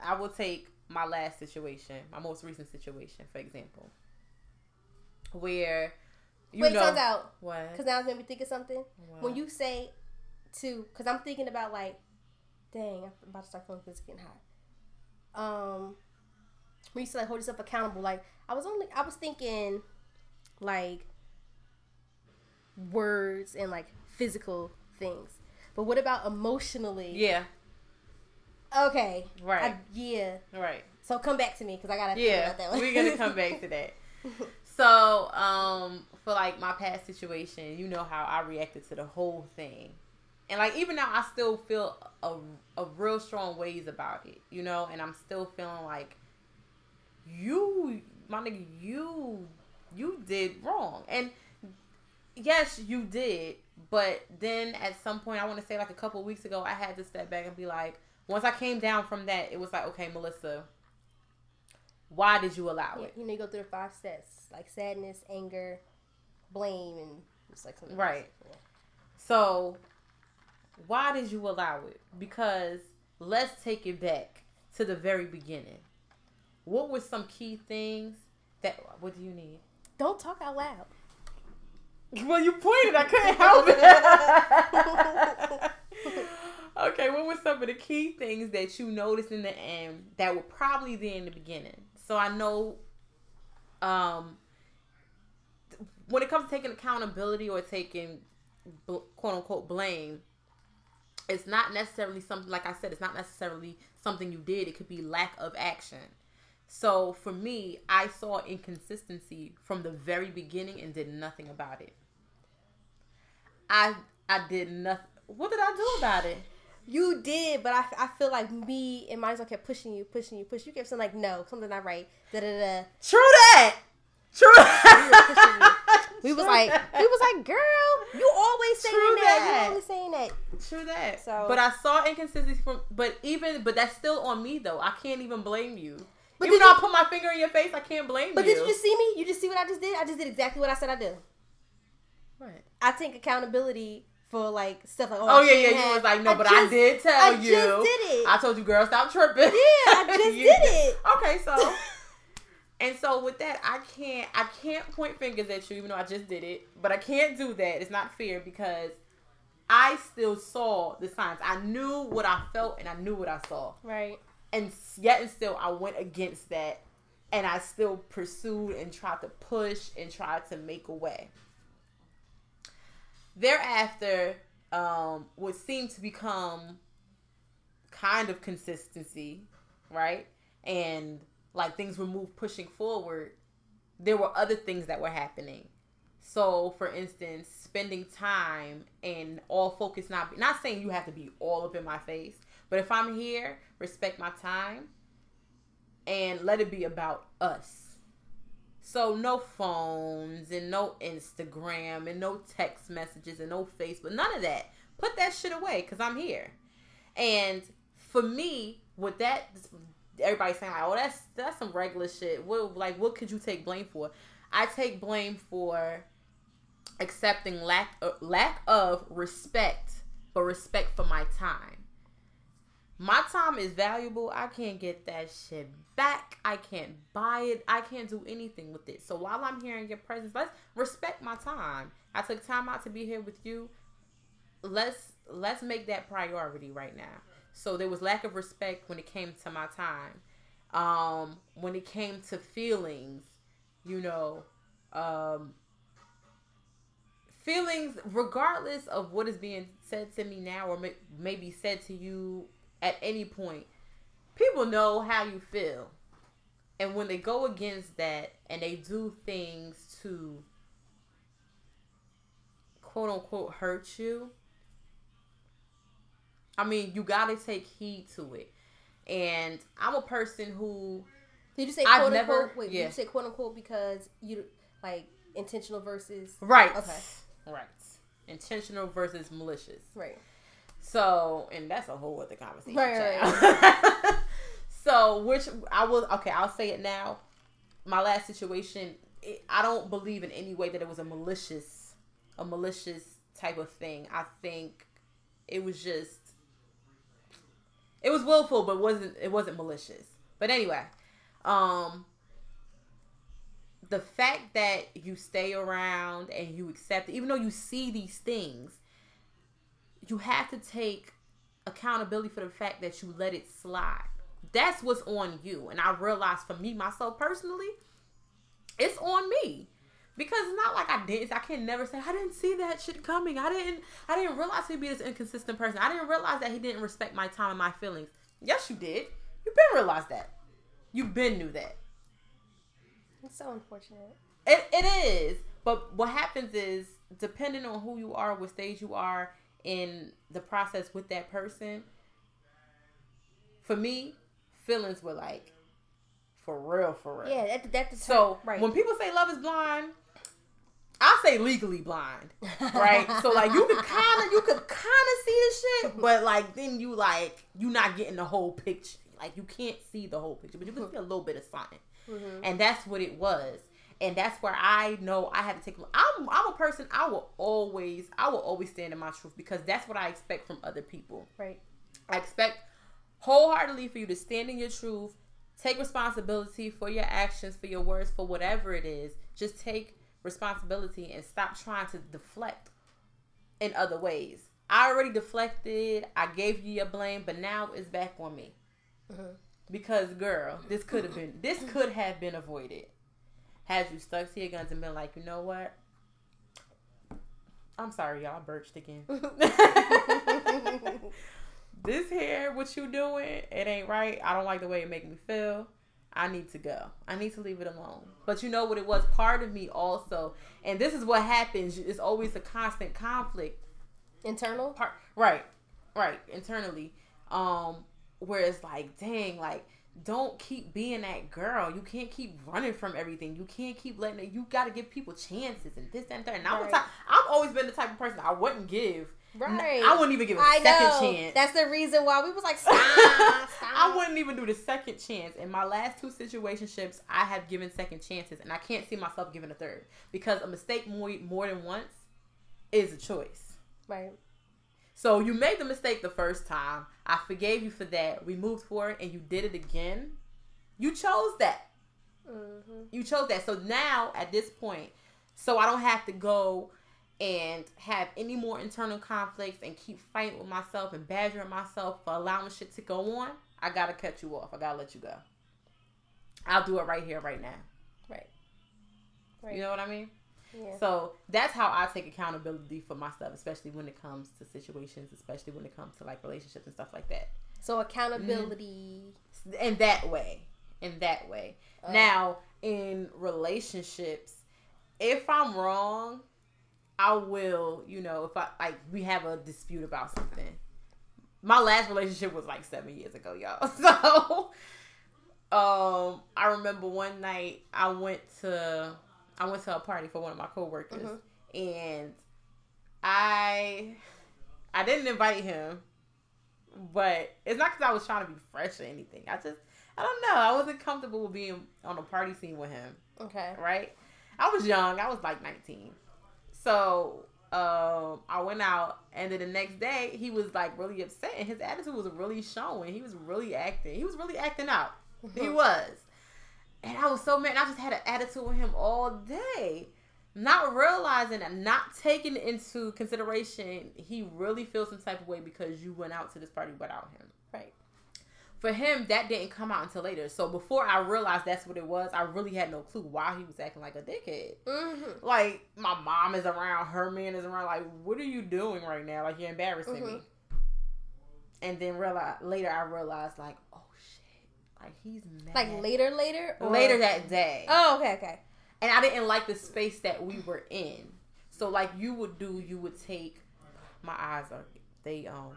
I will take my last situation, my most recent situation, for example, where you wait, know turns out what? Because now it's made me think of something. What? When you say to, because I'm thinking about like, dang, I'm about to start feeling this getting hot. Um, when you say like hold yourself accountable, like I was only, I was thinking, like words and like physical things. But what about emotionally? yeah, Okay. Right. I- yeah. right. So come back to me because I gotta think Yeah, about that one. we're gonna come back to that. So, um, for like my past situation, you know how I reacted to the whole thing, and like even now I still feel a, a real strong ways about it, you know, and I'm still feeling like you my nigga, you you did wrong. And yes, you did, but then at some point I want to say like a couple weeks ago I had to step back and be like once I came down from that, it was like, okay, Melissa, why did you allow it? you know, you go through the five steps like sadness, anger, blame, and it's like something Right. else. So, why did you allow it? Because let's take it back to the very beginning. What were some key things that? What do you need? Don't talk out loud. Well, you pointed. I couldn't help it. okay, what were some of the key things that you noticed in the end that were probably there in the beginning? So I know, um, when it comes to taking accountability or taking quote unquote blame, it's not necessarily something like I said. It's not necessarily something you did. It could be lack of action. So for me, I saw inconsistency from the very beginning and did nothing about it. I I did nothing. What did I do about it? You did, but I, I feel like me and Michael kept pushing you, pushing you, pushing you. kept saying like, no, something not right. Da da da. True that. True. We was like, we was like, girl, you always saying True that. that. You always saying that. True that. So- but I saw inconsistency from. But even, but that's still on me though. I can't even blame you. But even though you- I put my finger in your face, I can't blame But you. But did you just see me? You just see what I just did? I just did exactly what I said I do. What? I take accountability for like stuff like, oh, Oh yeah, yeah. You was like, no, but I did tell I you. just did it. I told you, girl, stop tripping. Yeah, I just did it. Okay, so and so with that, I can't I can't point fingers at you, even though I just did it. But I can't do that. It's not fair because I still saw the signs. I knew what I felt and I knew what I saw. Right. And yet and still, I went against that, and I still pursued and tried to push and tried to make a way. Thereafter, um, what seemed to become kind of consistency, right? And like things were moved pushing forward, there were other things that were happening. So, for instance, spending time and all focus not not saying you have to be all up in my face, but if I'm here, respect my time and let it be about us. So no phones and no Instagram and no text messages and no Facebook, none of that. Put that shit away cuz I'm here. And for me, with that everybody's saying like, "Oh, that's that's some regular shit." What like what could you take blame for? I take blame for accepting lack uh, lack of respect, but respect for my time. My time is valuable. I can't get that shit back. I can't buy it. I can't do anything with it. So while I'm here in your presence, let's respect my time. I took time out to be here with you. Let's let's make that priority right now. So there was lack of respect when it came to my time. Um, when it came to feelings, you know, um, feelings regardless of what is being said to me now or may, maybe said to you at any point people know how you feel and when they go against that and they do things to quote unquote hurt you i mean you gotta take heed to it and i'm a person who Did you say I've quote never- unquote? Wait, yeah. did you say quote unquote because you like intentional versus right Okay. right intentional versus malicious right? So, and that's a whole other conversation. Right, child. so, which I will, okay, I'll say it now. My last situation, it, I don't believe in any way that it was a malicious, a malicious type of thing. I think it was just, it was willful, but wasn't it wasn't malicious. But anyway, um, the fact that you stay around and you accept even though you see these things, you have to take accountability for the fact that you let it slide. That's what's on you. And I realized for me, myself personally, it's on me. Because it's not like I didn't I can never say I didn't see that shit coming. I didn't I didn't realize he'd be this inconsistent person. I didn't realize that he didn't respect my time and my feelings. Yes, you did. You've been realized that. You've been knew that. It's so unfortunate. It, it is. But what happens is, depending on who you are, what stage you are, in the process with that person, for me, feelings were like for real, for real. Yeah, that, that's the So right. when people say love is blind, I say legally blind, right? so like you could kind of you could kind of see the shit, but like then you like you not getting the whole picture. Like you can't see the whole picture, but you can see a little bit of something, Mm-hmm. and that's what it was. And that's where I know I have to take. I'm I'm a person. I will always I will always stand in my truth because that's what I expect from other people. right. I expect wholeheartedly for you to stand in your truth, take responsibility for your actions, for your words, for whatever it is. Just take responsibility and stop trying to deflect in other ways. I already deflected. I gave you your blame, but now it's back on me. Uh-huh. Because girl, this could have been this could have been avoided. Had you stuck to your guns and been like, you know what? I'm sorry, y'all birched again. this here, what you doing, it ain't right. I don't like the way it make me feel. I need to go. I need to leave it alone. But you know what it was? Part of me also, and this is what happens. It's always a constant conflict. Internal. Part right, right internally. Um, where it's like, dang, like don't keep being that girl. You can't keep running from everything. You can't keep letting it. You got to give people chances and this and that. And I'm the type, I've always been the type of person I wouldn't give. Right. I wouldn't even give a I second know. chance. That's the reason why we was like, stop, stop. I wouldn't even do the second chance. In my last two situationships, I have given second chances, and I can't see myself giving a third because a mistake more more than once is a choice. Right. So you made the mistake the first time. I forgave you for that. We moved forward, and you did it again. You chose that. Mm-hmm. You chose that. So now at this point, so I don't have to go and have any more internal conflicts and keep fighting with myself and badgering myself for allowing shit to go on. I gotta cut you off. I gotta let you go. I'll do it right here, right now. Right. Right. You know what I mean? Yeah. So that's how I take accountability for my stuff, especially when it comes to situations, especially when it comes to like relationships and stuff like that. So accountability. in that way in that way Uh. now in relationships if i'm wrong i will you know if i like we have a dispute about something my last relationship was like seven years ago y'all so um i remember one night i went to i went to a party for one of my coworkers and i i didn't invite him but it's not because I was trying to be fresh or anything. I just, I don't know. I wasn't comfortable with being on a party scene with him, Okay. right? I was young. I was like 19. So um, I went out, and then the next day, he was like really upset, and his attitude was really showing. He was really acting. He was really acting out. He was. And I was so mad. I just had an attitude with him all day. Not realizing and not taking into consideration he really feels some type of way because you went out to this party without him. For him, that didn't come out until later. So before I realized that's what it was, I really had no clue why he was acting like a dickhead. Mm-hmm. Like my mom is around, her man is around. Like, what are you doing right now? Like you're embarrassing me. Mhm. And then realize later, I realized like, oh shit, like he's mad. Like later, later. Or... later that day. Oh, okay, okay. and I didn't like the space that we were in. So like you would do, you would take my eyes are they um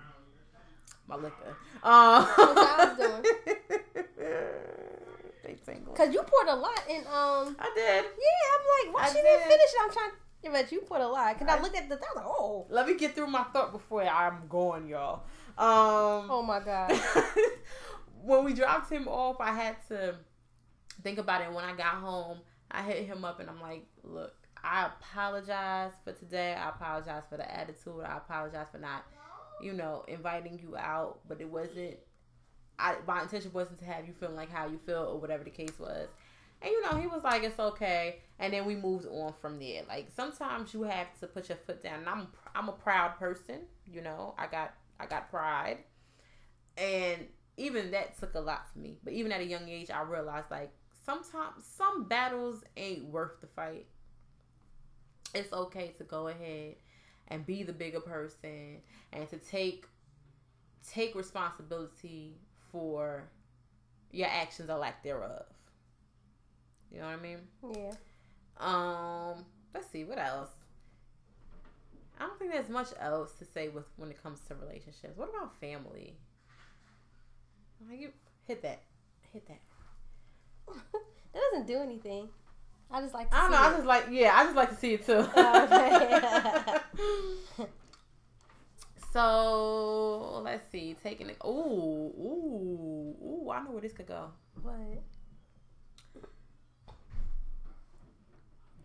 my liquor. Um, What y'all was they tingle. Cause you poured a lot in. Um. I did. Yeah, I'm like, why I she didn't finish it? I'm trying. Yeah, but you poured a lot. Cause I, I- looked at the. I was like, oh, Let me get through my thought before I'm going, y'all. Um, oh my god. when we dropped him off, I had to think about it. When I got home, I hit him up and I'm like, look, I apologize for today. I apologize for the attitude. I apologize for not, you know, inviting you out. But it wasn't, I, my intention wasn't to have you feeling like how you feel or whatever the case was. And you know, he was like, it's okay. And then we moved on from there. Like sometimes you have to put your foot down. And I'm, I'm a proud person. You know, I got, I got pride. And even that took a lot for me. But even at a young age, I realized like sometimes some battles ain't worth the fight. It's okay to go ahead and be the bigger person and to take take responsibility for your actions or lack thereof. You know what I mean? Yeah. Um, let's see what else. I don't think there's much else to say with when it comes to relationships. What about family? Like you hit that, hit that. that doesn't do anything. I just like. To I don't know. I just like yeah. I just like to see it too. Okay. so let's see. Taking it. Ooh, ooh, ooh. I know where this could go. What?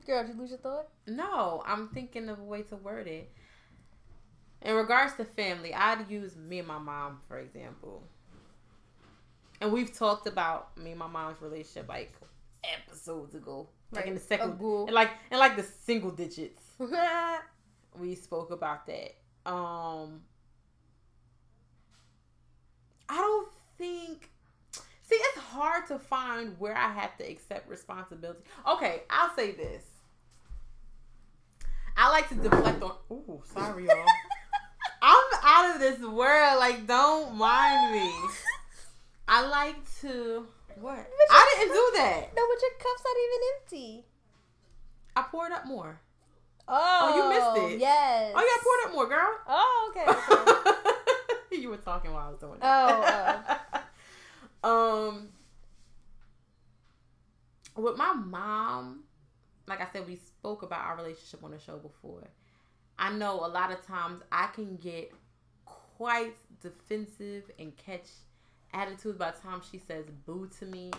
Girl, did you lose your thought? No, I'm thinking of a way to word it. In regards to family, I'd use me and my mom, for example. And we've talked about me and my mom's relationship like episodes ago. Like in the second Ago. in like in like the single digits. We spoke about that. Um I don't think See, it's hard to find where I have to accept responsibility. Okay, I'll say this. I like to deflect on. Ooh, sorry, y'all. I'm out of this world. Like, don't mind me. I like to. What? I didn't do that. no, but your cup's not even empty. I poured up more. Oh, you missed it. Yes. Oh, yeah, I poured up more, girl. Oh, okay. okay. you were talking while I was doing it. Oh, um, with my mom, like I said, we spoke about our relationship on the show before. I know a lot of times I can get quite defensive and catch attitudes by the time she says boo to me.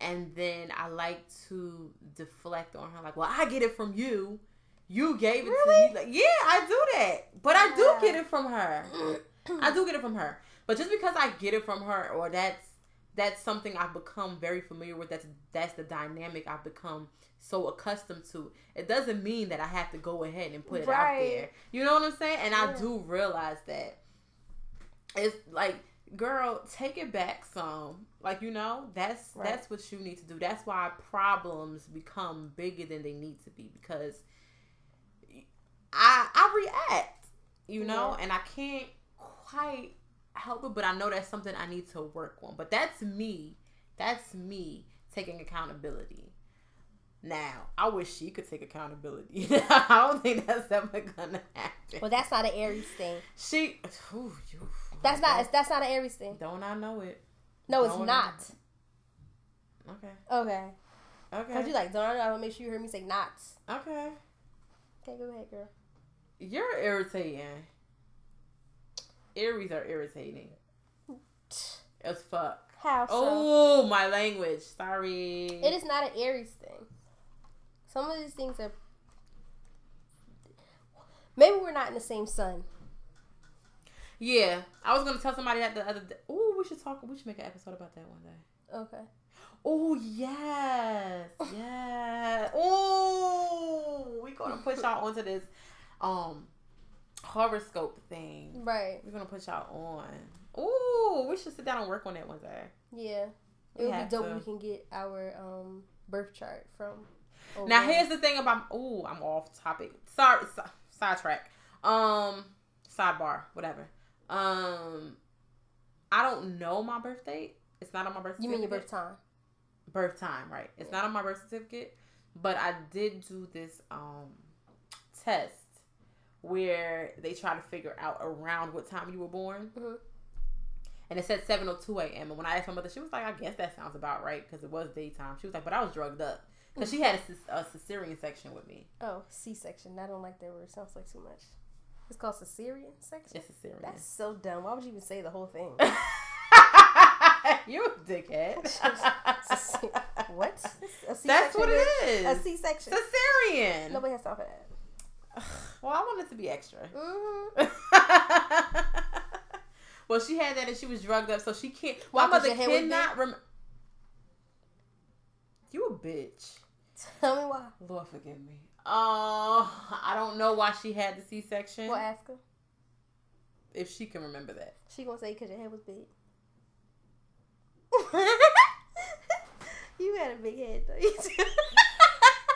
And then I like to deflect on her, like, well, I get it from you. You gave it Really? to me. Like, yeah, I do that. But I do get it from her. I do get it from her. But just because I get it from her or that's that's something I've become very familiar with, that's that's the dynamic I've become so accustomed to. It doesn't mean that I have to go ahead and put it out there. You know what I'm saying? And I do realize that it's like girl take it back some. Like you know that's Right. that's what you need to do. That's why problems become bigger than they need to be because i i react you know Yeah. and i can't quite help it but i know that's something i need to work on. But that's me. That's me taking accountability. Now i wish she could take accountability. I don't think that's ever gonna happen. Well, that's not an Aries thing. she ooh, you, That's not. That's not an Aries thing. don't I know it? No, it's Don't- not. Okay. Okay. Okay. Cause you like, don't I know? I want to make sure you heard me say not. okay. Okay, go ahead, girl. You're irritating. Aries are irritating as fuck. How so? Oh, my language. Sorry. It is not an Aries thing. Some of these things are. Maybe we're not in the same sun. Yeah, I was gonna tell somebody that the other day. Oh, we should talk. We should make an episode about that one day. Okay. Oh yes, yes. Oh, we gonna put y'all onto this um horoscope thing. Right. We're gonna put y'all on. Oh, we should sit down and work on that one day. Yeah. It would be dope to. we can get our um birth chart from. Now here's the thing about Oh, I'm off topic. Sorry, si- sidetrack. Um, sidebar, whatever. Um, I don't know my birth date. It's not on my birth. You mean your birth time? Birth time, right? It's not on my birth certificate, but I did do this um test where they try to figure out around what time you were born. Mhm. And it said 7:02 a.m. And when I asked my mother, she was like, "I guess that sounds about right because it was daytime." She was like, "But I was drugged up because she had a, a cesarean section with me. Oh, C-section. I don't like that word. Sounds like too much. It's called cesarean section. It's cesarean. That's so dumb. Why would you even say the whole thing? you a dickhead. what? A C-section That's what it is? A is. C-section. Cesarean. Nobody has time for that. Well, I wanted to be extra. hmm well, she had that and she was drugged up, so she can't. Why, My mother your hair was cannot remember. You a bitch. Tell me why. Lord forgive me. Oh, I don't know why she had the C section. Well, ask her. If she can remember that. She gonna say because your head was big. you had a big head though.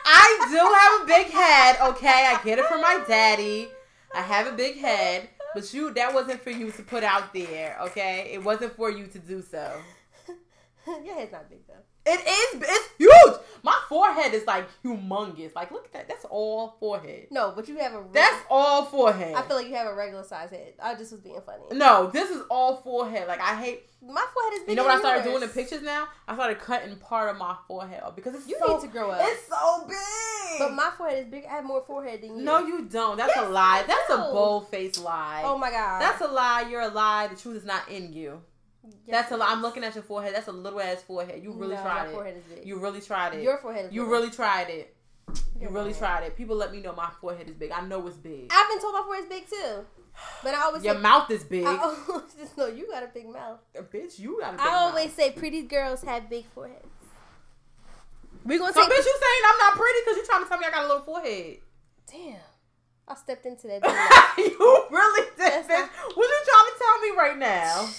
I do have a big head, okay? I get it from my daddy. I have a big head, but you that wasn't for you to put out there, okay? It wasn't for you to do so. your head's not big though. It is. It's huge. My forehead is like humongous. Like, look at that. That's all forehead. No, but you have a. That's all forehead. I feel like you have a regular size head. I just was being funny. no, this is all forehead. Like, I hate. My forehead is. You know what I started yours. doing the pictures now? I started cutting part of my forehead off because it's You so, need to grow up. It's so big. But my forehead is big. I have more forehead than you. no, you don't. That's Yes, a lie. That's a bold faced lie. Oh my god. That's a lie. You're a lie. The truth is not in you. Yes, That's a lie. I'm looking at your forehead. That's a little ass forehead. You really no, tried it. forehead is big. You really tried it. Your forehead is. you really tried it. You Your really forehead. tried it. People let me know my forehead is big. I know it's big. I've been told my forehead is big too, but I always Your say, mouth is big. Just know you got a big mouth. Bitch, you got a big I mouth. always say pretty girls have big foreheads. We gonna So take. bitch, you saying I'm not pretty because you're trying to tell me I got a little forehead. Damn, I stepped into that. you really did, That's bitch. not- What you trying to tell me right now?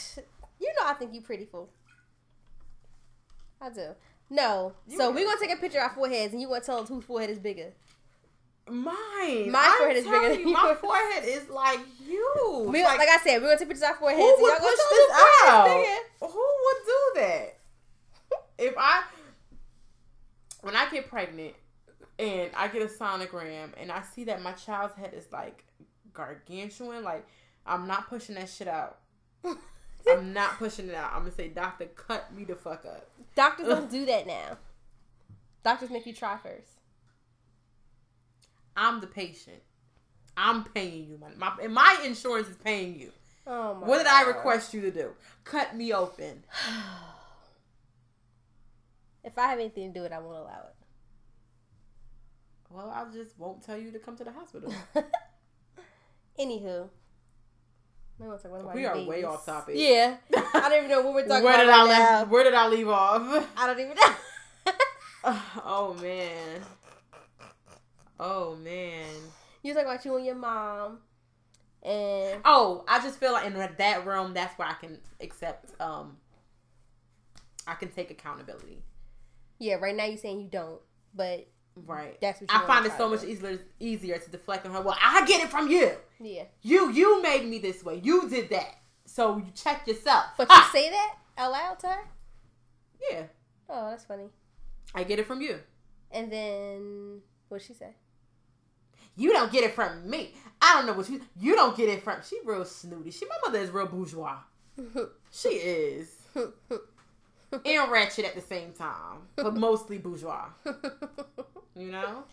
You know I think you pretty fool. I do. No. so we're gonna take a picture of our foreheads, and you gonna tell us whose forehead is bigger. Mine. My I'm forehead is bigger telling than you, My forehead is like huge. We, like, like, I said, we're gonna take pictures of our foreheads. who and would y'all gonna push tell us this out? Who would do that? If I, when I get pregnant and I get a sonogram and I see that my child's head is like gargantuan, like I'm not pushing that shit out. I'm not pushing it out. I'm gonna say, doctor, cut me the fuck up. Doctors don't do that now. Doctors make you try first. I'm the patient. I'm paying you money. My, and my insurance is paying you. Oh my What did I request you to do? Cut me open. If I have anything to do with it, I won't allow it. Well, I just won't tell you to come to the hospital. it. Anywho. Maybe I'll talk about We my are babies. way off topic. Yeah. I don't even know what we're talking where about did right I now. leave, Where did I leave off? I don't even know. oh man. Oh man. you talk about you and your mom. And Oh, I just feel like in that realm, that's where I can accept. Um, I can take accountability. yeah, right now you're saying you don't. But Right. That's what I find it so much easier easier to deflect on her. Well, I get it from you. yeah. You you made me this way. You did that. So you check yourself. But you say that out loud to her? yeah, Oh, that's funny. I get it from you. And then what'd she say? You don't get it from me. I don't know what you. You don't get it from. She real snooty. She my mother is real bourgeois. She is. and ratchet at the same time, but mostly bourgeois. You know,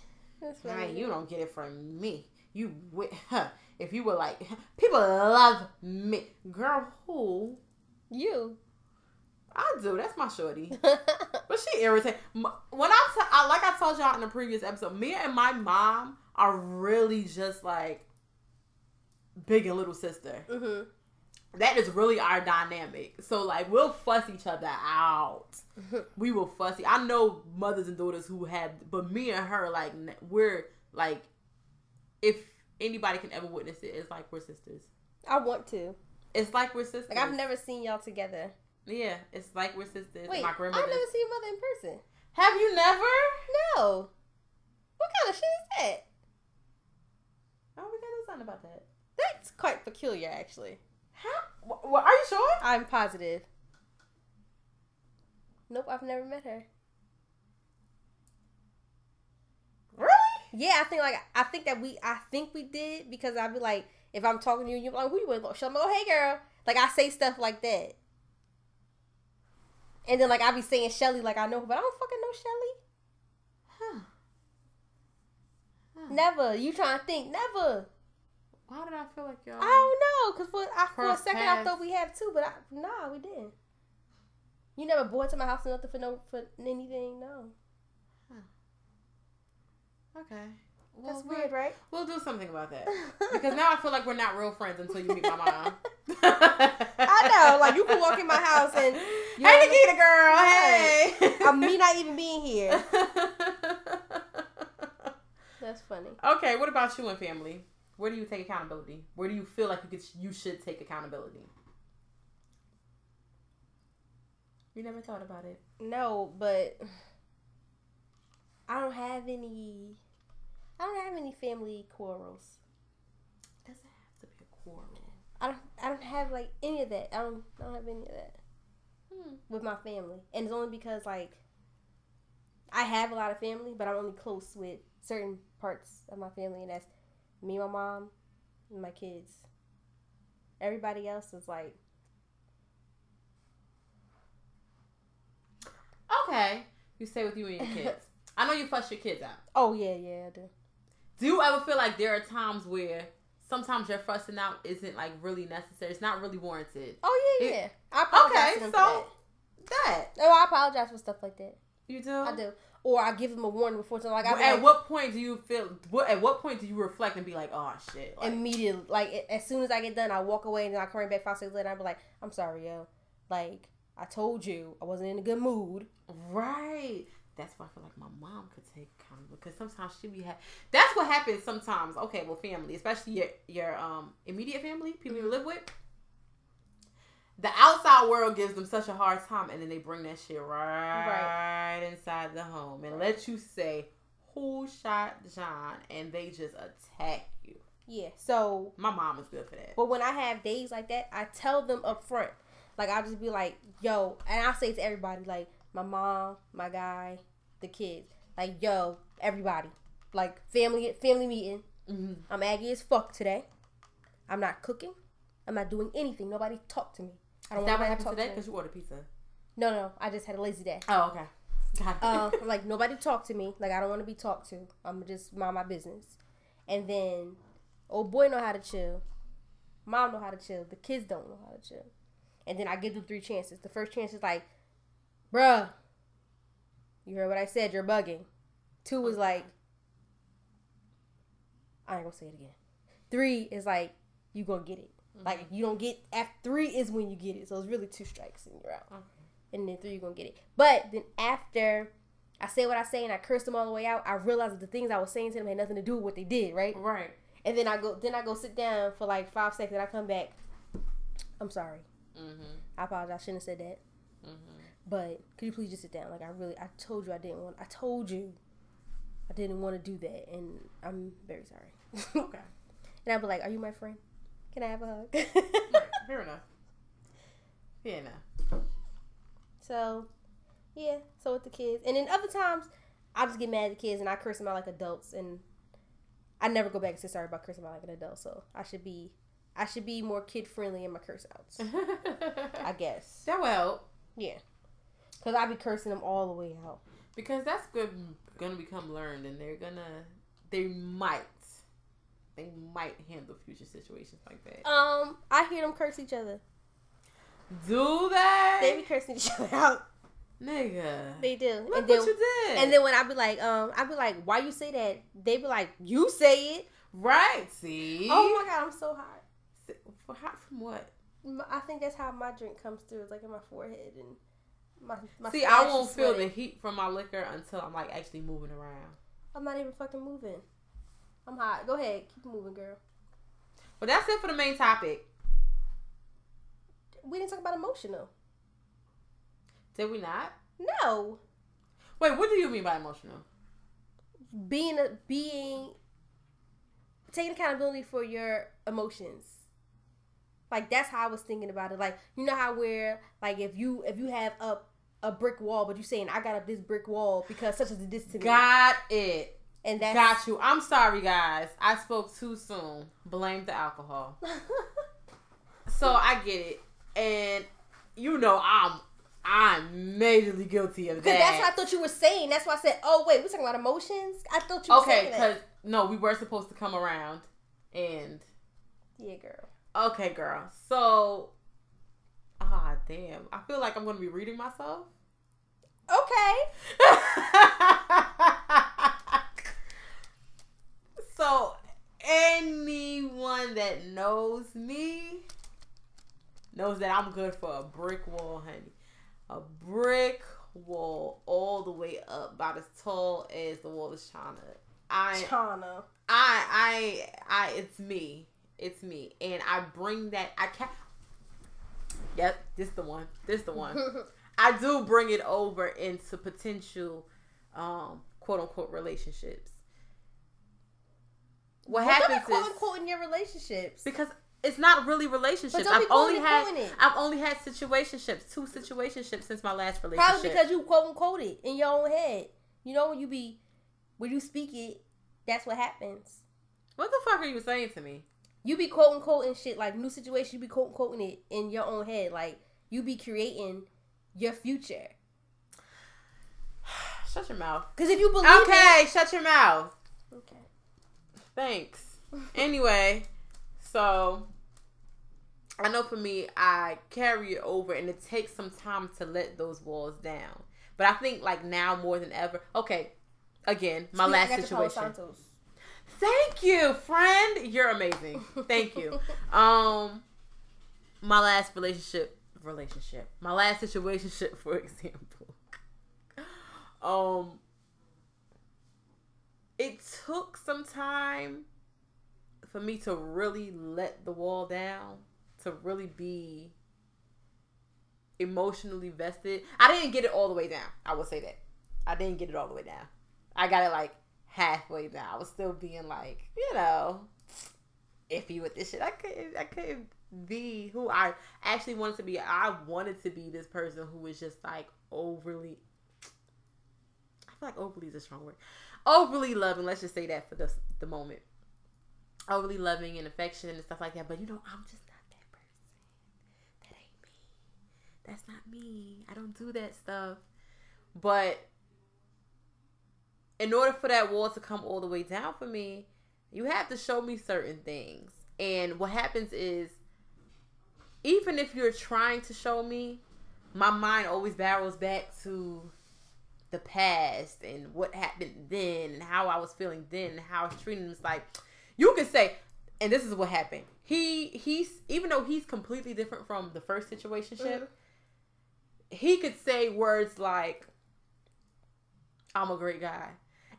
That's Nah, you don't get it from me. You huh, if you were like people love me, girl. Who You. I do. That's my shorty. But she irritates. When I, t- I like I told y'all in the previous episode, me and my mom are really just like big and little sister. hmm That is really our dynamic. So like we'll fuss each other out. We will fuss. I know mothers and daughters who have, but me and her like we're like, if anybody can ever witness it, it's like we're sisters. I want to. It's like we're sisters. Like I've never seen y'all together. Yeah, it's like we're sisters. Wait, my I've never seen your mother in person. Have you never? No. What kind of shit is that? Oh, we gotta do something about that. That's quite peculiar, actually. How? Are you sure? I'm positive. Nope, I've never met her. Really? Yeah, I think like I think that we I think we did because I'd be like if I'm talking to you, you're like, who you with? She'll go, oh, hey girl. Like I say stuff like that. And then like I be saying Shelly like I know her, but I don't fucking know Shelly. Huh. Huh. Never. You trying to think? Never. Why did I feel like y'all? I don't know, cause for I, for a second I thought we had two, but I, nah, we didn't. You never brought to my house or nothing for no for anything, no. Okay. Well, That's weird, right? We'll do something about that because now I feel like we're not real friends until you meet my mom. I know, like you can walk in my house and you hey, Nikita girl, hey. I'm me not even being here. That's funny. okay, what about you and family? Where do you take accountability? Where do you feel like you could, you should take accountability? You never thought about it. No, but I don't have any. I don't have any family quarrels. Doesn't have to be a quarrel. I don't. I don't have like any of that. I don't. I don't have any of that Hmm. with my family, and it's only because like I have a lot of family, but I'm only close with certain parts of my family, and that's me, my mom, and my kids. Everybody else is like, Okay. You stay with you and your kids. I know you fuss your kids out. oh yeah, yeah, I do. Do you ever feel like there are times where sometimes your fussing out isn't like really necessary? It's not really warranted. Oh yeah, It- yeah. I apologize Okay, so for that. that No, I apologize for stuff like that. you do. I do, or I give them a warning before. So like, I at like, what point do you feel? What at what point do you reflect and be like, "Oh shit"? Like, immediately, like as soon as I get done, I walk away and then I come right back five seconds later. and I be like, I'm sorry, yo. Like I told you, I wasn't in a good mood. right. That's why I feel like my mom could take accountability because sometimes she be ha- That's what happens sometimes. Okay, well, family, especially your your um immediate family, people you live with. The outside world gives them such a hard time, and then they bring that shit right, inside the home and let you say who shot John, and they just attack you. Yeah. So, My mom is good for that. but when I have days like that, I tell them up front. Like I'll just be like, yo, and I say to everybody, like my mom, my guy, the kids, like yo, everybody, like family family meeting. Mhm. I'm aggy as fuck today. I'm not cooking. I'm not doing anything. Nobody talk to me. I don't that want what to happened talk today? to. Because you ordered pizza. No, no, I just had a lazy day. Oh, okay. Got it. uh, like nobody talk to me. Like I don't want to be talked to. I'm just mind my business. And then, old boy know how to chill. Mom know how to chill. The kids don't know how to chill. And then I give them three chances. The first chance is like, bruh, you heard what I said. You're bugging. Two is like, I ain't gonna say it again. Three is like, you gonna get it. Like you don't get after three is when you get it. So it's really two strikes and you're out Okay. and then three you're gonna get it. But then after I say what I say and I curse them all the way out, I realize that the things I was saying to them had nothing to do with what they did, right? Right. And then I go then I go sit down for like five seconds. I come back. I'm sorry. Mm-hmm. I apologize. I shouldn't have said that. Mm-hmm. But could you please just sit down? Like I really, I told you I didn't want. I told you I didn't want to do that, and I'm very sorry. Okay. and I'd be like, "Are you my friend? Can I have a hug?" Right. Fair enough. Fair enough. So, yeah. So with the kids, and then other times, I just get mad at the kids and I curse them out like adults, and I never go back and say sorry about cursing out like an adult. So I should be, I should be more kid friendly in my curse outs. I guess. that will help Yeah. Cause I be cursing them all the way out. because that's good. Gonna become learned, and they're gonna. They might. They might handle future situations like that. Um, I hear them curse each other. Do they? They be cursing each other out. Nigga. They do. Look and then, what you did. and then when I be like, um, I be like, why you say that? They be like, you say it. right. See. Oh my god, I'm so hot. For hot from what? I think that's how my drink comes through. It's like in my forehead and my. my See, I won't feel the heat from my liquor until I'm like actually moving around. I'm not even fucking moving. I'm hot. Go ahead, keep moving, girl. Well, that's it for the main topic. We didn't talk about emotional. Did we not? No, Wait, what do you mean by emotional? being a being taking accountability for your emotions. Like that's how I was thinking about it. Like you know how where like if you if you have up a brick wall, but you saying I got up this brick wall because such as this to me, Got it. And that's Got you. I'm sorry, guys. I spoke too soon. Blame the alcohol. So I get it, and you know I'm I'm majorly guilty of that. Because that's what I thought you were saying. That's why I said, "Oh wait, we're talking about emotions." I thought you were okay, because that. no, we were supposed to come around, and Yeah, girl. okay, girl. So, ah, damn. I feel like I'm gonna be reading myself. Okay. so anyone that knows me knows that I'm good for a brick wall, honey. A brick wall all the way up, about as tall as the wall is China. I Chana. I I I it's me. It's me. And I bring that I can't Yep, this the one. This the one. I do bring it over into potential um quote unquote relationships. What But don't be happens quote is unquote in your relationships. because it's not really relationships. But don't be I've only had it. I've only had situationships, two situationships since my last relationship. Probably because you quote unquote it in your own head. You know when you be when you speak it, that's what happens. What the fuck are you saying to me? You be quoting quoting shit like new situation. You be quoting quoting it in your own head. Like you be creating your future. Shut your mouth. Because if you believe Okay, it, shut your mouth. okay. Thanks. Anyway, so I know for me, I carry it over, and it takes some time to let those walls down. But I think like now more than ever. Okay, again, my Speak- I last got your Palo situation. Thank you, friend. You're amazing. Thank you. Um, my last relationship, relationship, my last situationship, for example. Um, it took some time for me to really let the wall down, to really be emotionally vested. I didn't get it all the way down. I will say that. I didn't get it all the way down. I got it like halfway down. I was still being like, you know, iffy with this shit. I couldn't I couldn't be who I actually wanted to be. I wanted to be this person who was just like overly feel like overly is a strong word. Overly loving, let's just say that for the the moment. Overly loving and affectionate and stuff like that. But you know, I'm just not that person. That ain't me. That's not me. I don't do that stuff. But in order for that wall to come all the way down for me, you have to show me certain things. And what happens is, even if you're trying to show me, my mind always barrels back to the past and what happened then and how I was feeling then and how I was treating him. It's like you can say, and this is what happened. He he's even though he's completely different from the first situationship, Mhm. he could say words like, "I'm a great guy."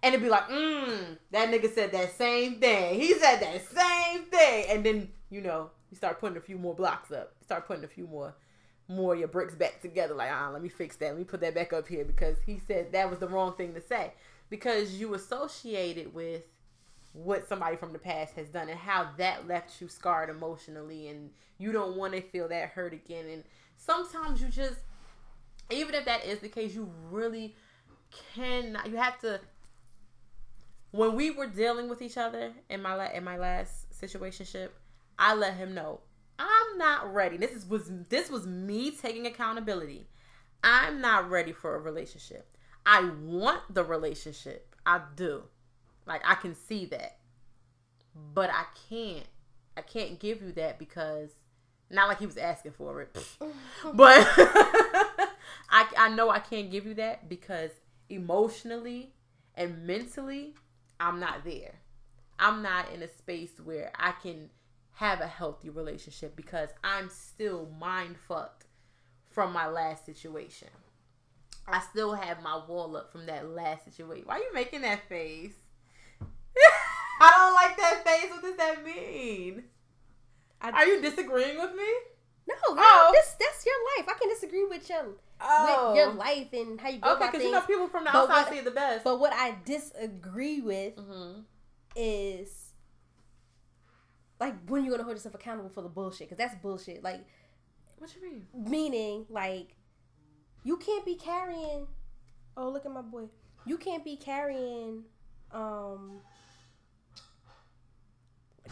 And it'd be like, mm, that nigga said that same thing. He said that same thing. And then, you know, you start putting a few more blocks up. Start putting a few more more your bricks back together. Like, ah, let me fix that. Let me put that back up here because he said that was the wrong thing to say. Because you associated with what somebody from the past has done and how that left you scarred emotionally and you don't want to feel that hurt again. And sometimes you just even if that is the case, you really cannot you have to when we were dealing with each other in my in my last situationship, I let him know I'm not ready. This is was this was me taking accountability. I'm not ready for a relationship. I want the relationship. I do. Like I can see that. But I can't. I can't give you that because not like he was asking for it. but I I know I can't give you that because emotionally and mentally I'm not there. I'm not in a space where I can have a healthy relationship because I'm still mind fucked from my last situation. I still have my wall up from that last situation. Why are you making that face? I don't like that face. What does that mean? I- Are you disagreeing with me? No, no, Oh. this that's your life. I can disagree with your with your life and how you go Okay, about because things. you know people from the outside what- see the best. but what I disagree with hmm is like when you're gonna hold yourself accountable for the bullshit because that's bullshit. Like What you mean? meaning like you can't be carrying. Oh, look at my boy. You can't be carrying. Um.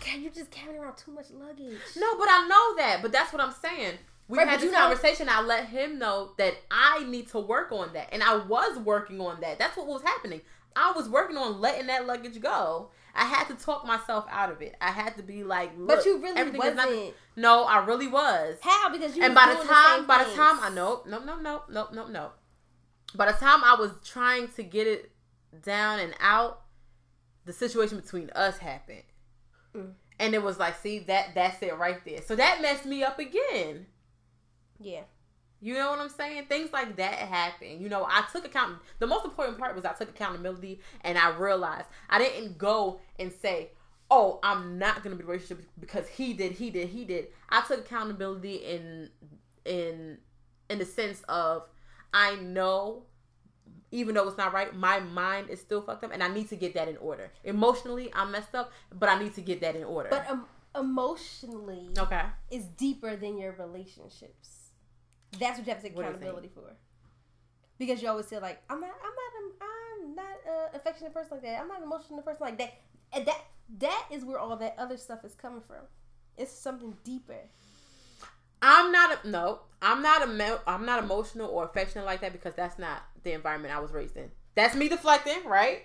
Can you just carrying around too much luggage? No, but I know that. But that's what I'm saying. We Right, had this you know- conversation. I let him know that I need to work on that, and I was working on that. That's what was happening. I was working on letting that luggage go. I had to talk myself out of it. I had to be like, But you really is not- wasn't. no, I really was. How? Because you and by the time, same by the time I know, no, no, no, no, no, no. By the time I was trying to get it down and out, the situation between us happened, Mm. and it was like, see that that's it right there. So that messed me up again. Yeah. You know what I'm saying? Things like that happen. You know, I took account. The most important part was I took accountability, and I realized I didn't go and say, "Oh, I'm not gonna be in a relationship because he did, he did, he did." I took accountability in in in the sense of I know, even though it's not right, my mind is still fucked up, and I need to get that in order. Emotionally, I'm messed up, but I need to get that in order. But um, emotionally, okay, is deeper than your relationships. That's what you have to take What accountability for. Because you always feel like I'm not, I'm not, I'm not a affectionate person like that. I'm not an emotional person like that. And that that is where all that other stuff is coming from. It's something deeper. I'm not a, no. I'm not a I'm not emotional or affectionate like that because that's not the environment I was raised in. That's me deflecting, right?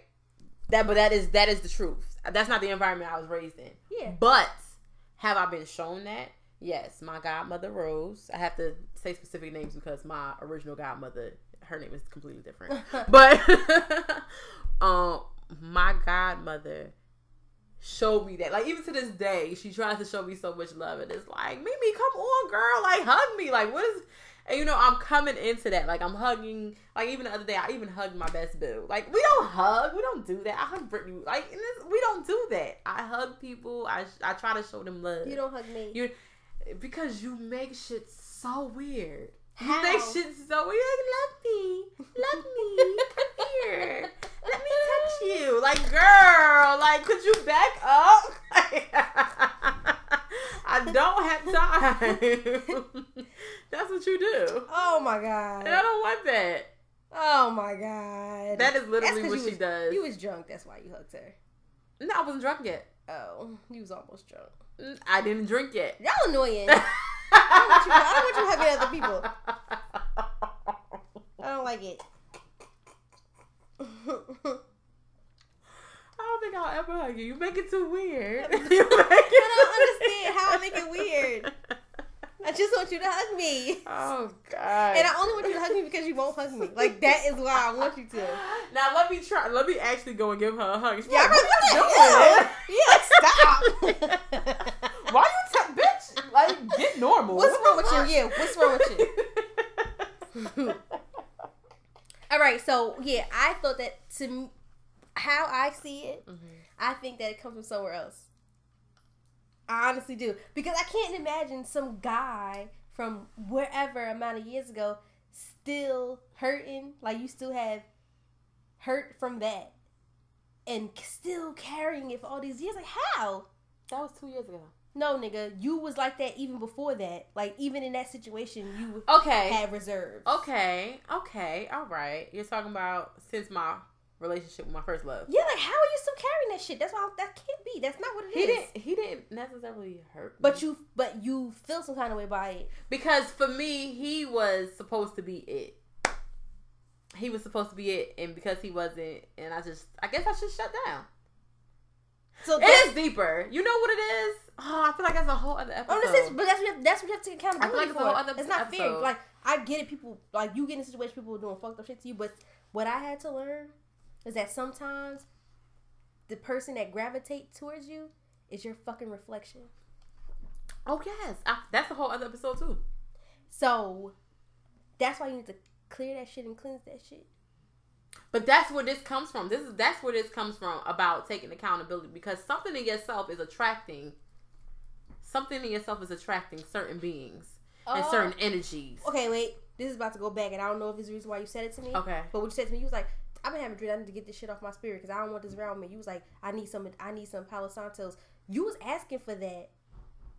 That but that is that is the truth. That's not the environment I was raised in. Yeah. But have I been shown that? Yes, my godmother Rose. I have to say specific names because my original godmother, her name is completely different. but um my godmother showed me that. Like even to this day, she tries to show me so much love, and it's like, Mimi, come on, girl, like hug me. Like what is? And you know, I'm coming into that. Like I'm hugging. Like even the other day, I even hugged my best boo. Like we don't hug. We don't do that. I hug Brittany. Like this, we don't do that. I hug people. I I try to show them love. You don't hug me. You because you make shit so weird. How? You make shit so weird. Love me, love me. Come here. Let me touch you. Like, girl, like, could you back up? I don't have time. That's what you do. Oh my god. And I don't want that. Oh my god. That is literally what she was- does. You was drunk. That's why you hugged her. No, I wasn't drunk yet. Oh, you was almost drunk. I didn't drink yet. Y'all annoying. I don't want you, I don't want you hugging other people. I don't like it. I don't think I'll ever hug you. You make it too weird. I don't understand how I make it weird. I just want you to hug me. Oh God. And I only want you to hug me because you won't hug me. Like that is why I want you to. now let me try. Let me actually go and give her a hug. She's Yeah, like, what you really yeah, doing? yeah, stop. Why you t- bitch? Like get normal. What's wrong with you? Yeah, what's wrong with you? All right, so yeah, I thought that to m- how I see it, Mhm. I think that it comes from somewhere else. I honestly do because I can't imagine some guy from wherever amount of years ago still hurting. Like you still have hurt from that, and still carrying it for all these years. Like how? That was two years ago. No, nigga, you was like that even before that. Like even in that situation, you Okay. had reserves. Okay. Okay. All right. You're talking about since my relationship with my first love. Yeah, like how are you still carrying that shit? That's why that can't be. That's not what it is. He didn't. He didn't necessarily hurt. me. But you, but you feel some kind of way by it. because for me, he was supposed to be it. He was supposed to be it, and because he wasn't, and I just, I guess I should shut down. So It is deeper. You know what it is? Oh, I feel like that's a whole other episode. oh, this is, but that's what you have, that's what you have to take accountability I feel like it's a for. whole other it's not fair. Like I get it. People like you get in a situation, people are doing fucked up shit to you. But what I had to learn is that sometimes the person that gravitates towards you is your fucking reflection. oh yes, I, that's a whole other episode too. So that's why you need to clear that shit and cleanse that shit. But that's where this comes from. This is that's where this comes from about taking accountability because something in yourself is attracting something in yourself is attracting certain beings and Oh. certain energies. Okay, wait. This is about to go back, and I don't know if it's the reason why you said it to me. Okay. But what you said to me, you was like, "I've been having a dream. I need to get this shit off my spirit because I don't want this around me." You was like, "I need some. I need some Palo Santos." You was asking for that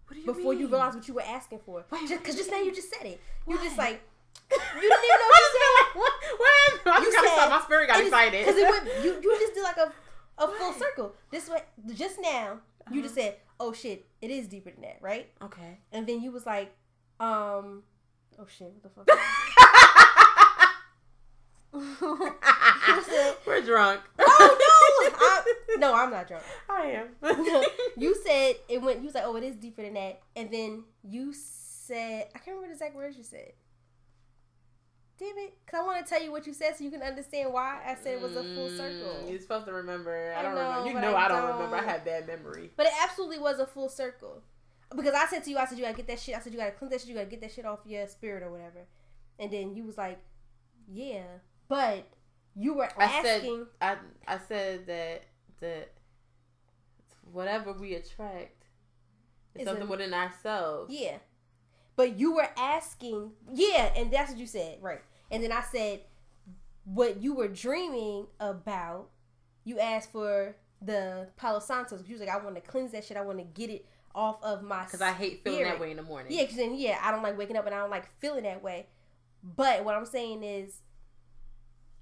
What do you before you mean? realized what you were asking for. Wait, just because just now you you just said it. You just like you didn't even know what you said. what? What? I You said- stop. My spirit got excited. Cause it went, you you just did like a a full circle. This way, just now you just Uh-huh. said, "Oh shit, it is deeper than that, right?" okay. And then you was like, um, "Oh shit, what the fuck?" said- We're drunk. oh no, I, no, I'm not drunk. I am. you said it went. You was like, "Oh, it is deeper than that," and then you said, "I can't remember the exact words you said." Damn it! Cause I want to tell you what you said so you can understand why I said it was a full circle. Mm, You're supposed to remember. I I don't know, remember. You know I I don't, remember. I don't. have bad memory. But it absolutely was a full circle. Because I said to you, I said you gotta get that shit. I said you gotta clean that shit. You gotta get that shit off your spirit or whatever. And then you was like, "Yeah," but you were I said asking. I I said that that whatever we attract is Is something a- within ourselves. Yeah. But you were asking, yeah, and that's what you said, right? And then I said, what you were dreaming about, you asked for the Palo Santos. You was like, I want to cleanse that shit. I want to get it off of my. Because I hate feeling spirit. that way in the morning. Yeah, because then yeah, I don't like waking up and I don't like feeling that way. But what I'm saying is,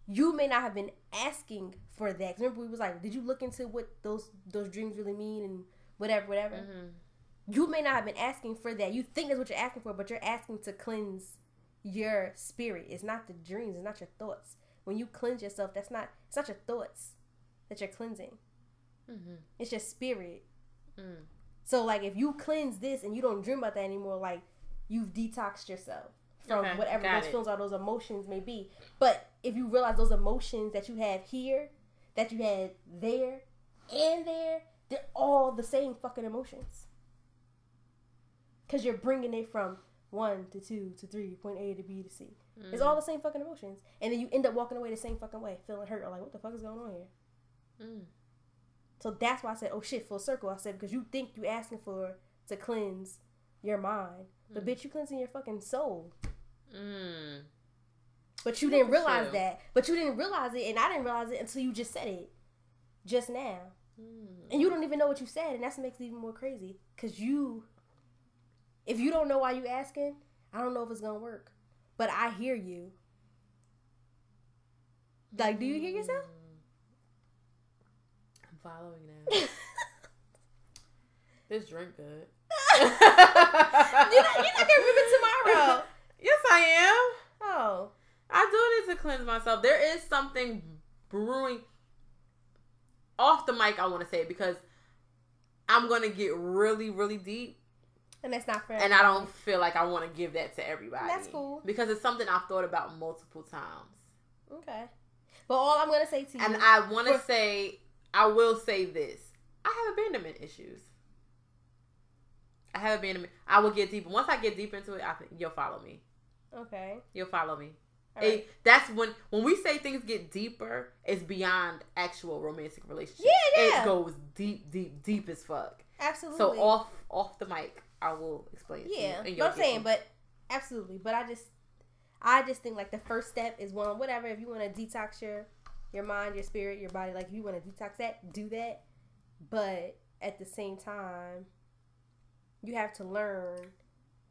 you may not have been asking for that. Remember, we was like, did you look into what those those dreams really mean and whatever, whatever. Mm-hmm. You may not have been asking for that. You think that's what you're asking for, but you're asking to cleanse your spirit. It's not the dreams. It's not your thoughts. When you cleanse yourself, that's not. It's not your thoughts that you're cleansing. Mm-hmm. It's your spirit. Mm. So like if you cleanse this and you don't dream about that anymore, like you've detoxed yourself from Okay, whatever those it. feelings or those emotions may be. But if you realize those emotions that you have here, that you had there, and there, they're all the same fucking emotions. Cause you're bringing it from one to two to three, point A to B to C. It's all the same fucking emotions, and then you end up walking away the same fucking way, feeling hurt or like, what the fuck is going on here? Mm. So that's why I said, oh shit, full circle. I said, because you think you're asking for to cleanse your mind. But bitch, you cleansing your fucking soul. Mm. But you didn't realize that. But you didn't realize it, and I didn't realize it until you just said it. Just now. Mm. And you don't even know what you said, and that's what makes it even more crazy. Because you, if you don't know why you asking, I don't know if it's going to work. But I hear you. Like, do you hear yourself? Mm. I'm following now. this drink good. you're, not, you're not to remember tomorrow. Yes, I am. Oh. I do need to cleanse myself. There is something brewing off the mic. I want to say because I'm gonna get really, really deep, And that's not fair. and I don't feel like I want to give that to everybody. That's cool. because it's something I've thought about multiple times, Okay. But all I'm gonna say to you, and I want to For- say, I will say this: I have abandonment issues. I have abandonment. I will get deeper. Once I get deep into it, I think you'll follow me. okay, You'll follow me. right. It, that's when when we say things get deeper, it's beyond actual romantic relationships. Yeah, yeah. It goes deep, deep, deep as fuck. absolutely. So off off the mic, I will explain. you, yeah, but I'm saying, but absolutely. But I just, I just think like the first step is one, whatever. If you want to detox your your mind, your spirit, your body, like if you want to detox that, do that. But at the same time, you have to learn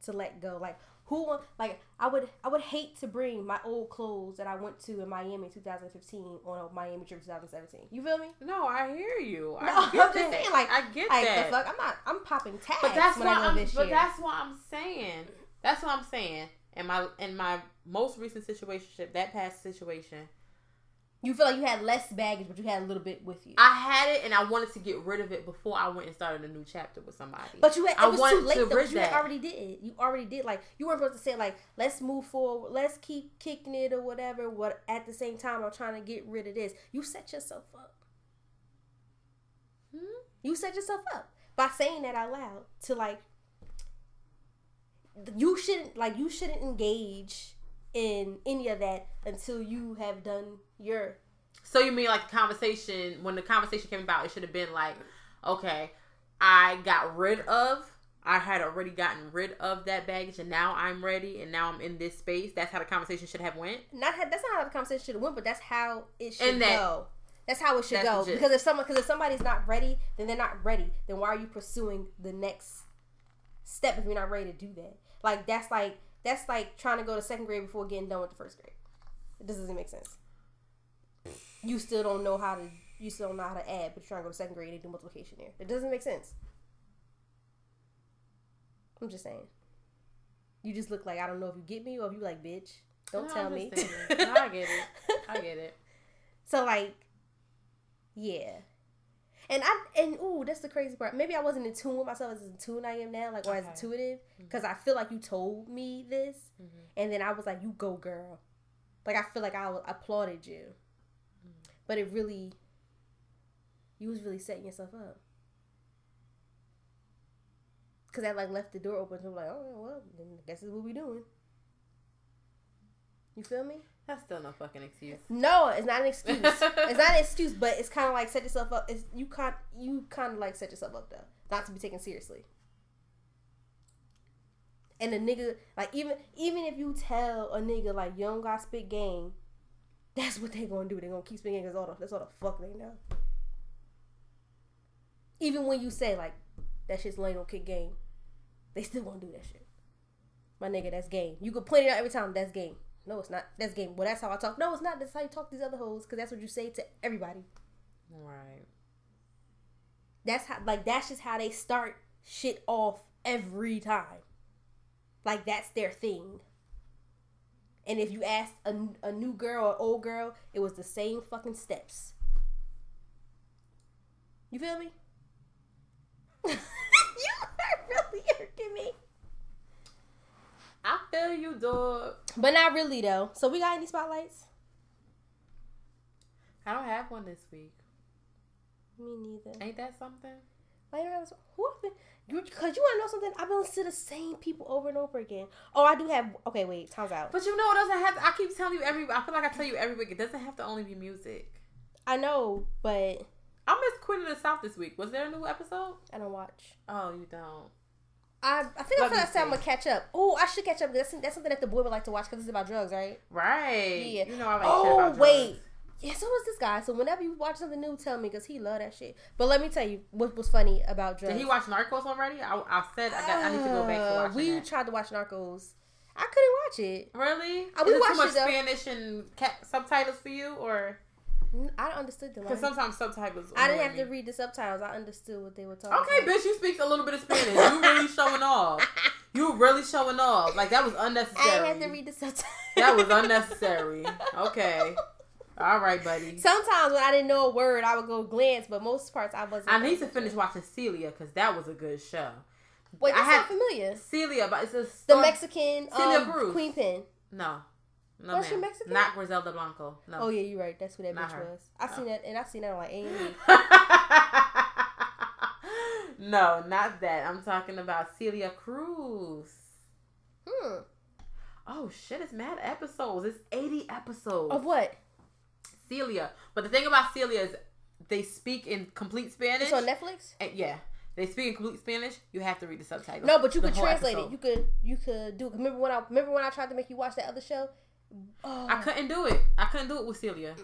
to let go. Like who like I would I would hate to bring my old clothes that I went to in Miami 2015 on a Miami trip 2017. You feel me? no, I hear you. I No, get I'm just saying, like, I get Like that. the fuck, I'm not. I'm popping tags but that's when I go I'm. this But year. that's why I'm saying. That's what I'm saying. In my in my most recent situation, that past situation, You feel like you had less baggage, but you had a little bit with you. I had it and I wanted to get rid of it before I went and started a new chapter with somebody. but you had, it I was too late to though. You had already did. You already did. Like you weren't supposed to say like, let's move forward, let's keep kicking it or whatever. What at the same time, I'm trying to get rid of this. You set yourself up. Hmm? You set yourself up by saying that out loud to like. You shouldn't like you shouldn't engage in any of that until you have done your So you mean like the conversation when the conversation came about, it should have been like, okay, I got rid of, I had already gotten rid of that baggage, and now I'm ready, and now I'm in this space. That's how the conversation should have went. not that's not how the conversation should have went, but that's how it should And that- go. That's how it should go. legit. Because if someone, because if somebody's not ready, then they're not ready. Then why are you pursuing the next step if you're not ready to do that? Like that's like that's like trying to go to second grade before getting done with the first grade. It just doesn't make sense. You still don't know how to. You still don't know how to add, but you're trying to go to second grade and do multiplication there. It doesn't make sense. I'm just saying. You just look like I don't know if you get me or if you like bitch. Don't No, tell me. No, I get it. I get it. So like, yeah. And I and ooh, that's the crazy part. Maybe I wasn't in tune with myself as in tune I am now, like or as intuitive, because I feel like you told me this, Mhm. and then I was like, "You go, girl." Like I feel like I applauded you, but it really, you was really setting yourself up. Cause that like left the door open. So I'm like, oh well, then I guess this is what we doing. You feel me? That's still no fucking excuse. No, it's not an excuse. it's not an excuse, but it's kind of like set yourself up. It's you kind you kind of like set yourself up though, not to be taken seriously. And a nigga like even even if you tell a nigga like you don't got spit game, that's what they gonna do. They gonna keep spitting because all the that's all the fuck they know. Even when you say like that shit's lame on kick game, they still gonna do that shit. My nigga, that's game. You can point it out every time. That's game. No, it's not. That's game. Well, that's how I talk. No, it's not. That's how you talk to these other hoes because that's what you say to everybody. Right. That's how. Like that's just how they start shit off every time. Like that's their thing. And if you asked a, a new girl or old girl, it was the same fucking steps. You feel me? you are really irking me. I feel you, dog. But not really though. So we got any spotlights? I don't have one this week. Me neither. Ain't that something? Why you don't have a, who have been, you, you wanna know something? I've been listening to the same people over and over again. Oh, I do have. Okay, wait. Time's out. But you know, it doesn't have. To, I keep telling you every. I feel like I tell you every week. It doesn't have to only be music. I know, but I missed Queen of the South this week. Was there a new episode? I don't watch. Oh, you don't. I I think Let I feel like I'm gonna catch up. Oh, I should catch up. That's that's something that the boy would like to watch because it's about drugs, right? Right. Yeah. You know I like oh about wait. drugs. Yeah, so was this guy. So whenever you watch something new, tell me because he love that shit. But let me tell you what was funny about drugs. Did he watch Narcos already? I, I said I got. I need to go back to Uh, watching We that. tried to watch Narcos. I couldn't watch it. Really? Uh, we Is it watched too much it. Spanish and ca- subtitles for you, or I understood the because sometimes subtitles. I didn't have to read the subtitles. I understood what they were talking. Okay, about. bitch, you speak a little bit of Spanish. You really showing off. You really showing off. Like that was unnecessary. I didn't have to read the subtitles. That was unnecessary. Okay. All right, buddy. Sometimes when I didn't know a word, I would go glance, but most parts I wasn't. I need to finish watching Celia because that was a good show. Wait, I that had- sound familiar. Celia, but it's a The Mexican Celia um, Cruz. Queen Pin. No, no, Was she. Mexican? Not Griselda Blanco. No. Oh yeah, you're right. That's who that Not bitch her. was. I No. seen that, and I seen that on like A no, not that. I'm talking about Celia Cruz. Hmm. Oh shit, it's mad episodes. It's 80 episodes. Of what? Celia. But the thing about Celia is they speak in complete Spanish. It's on Netflix. And- yeah. They speak in complete Spanish. You have to read the subtitles. No, but you could translate episode. it. You could you could do. Remember when I remember when I tried to make you watch that other show? Oh, I couldn't do it. I couldn't do it with Celia.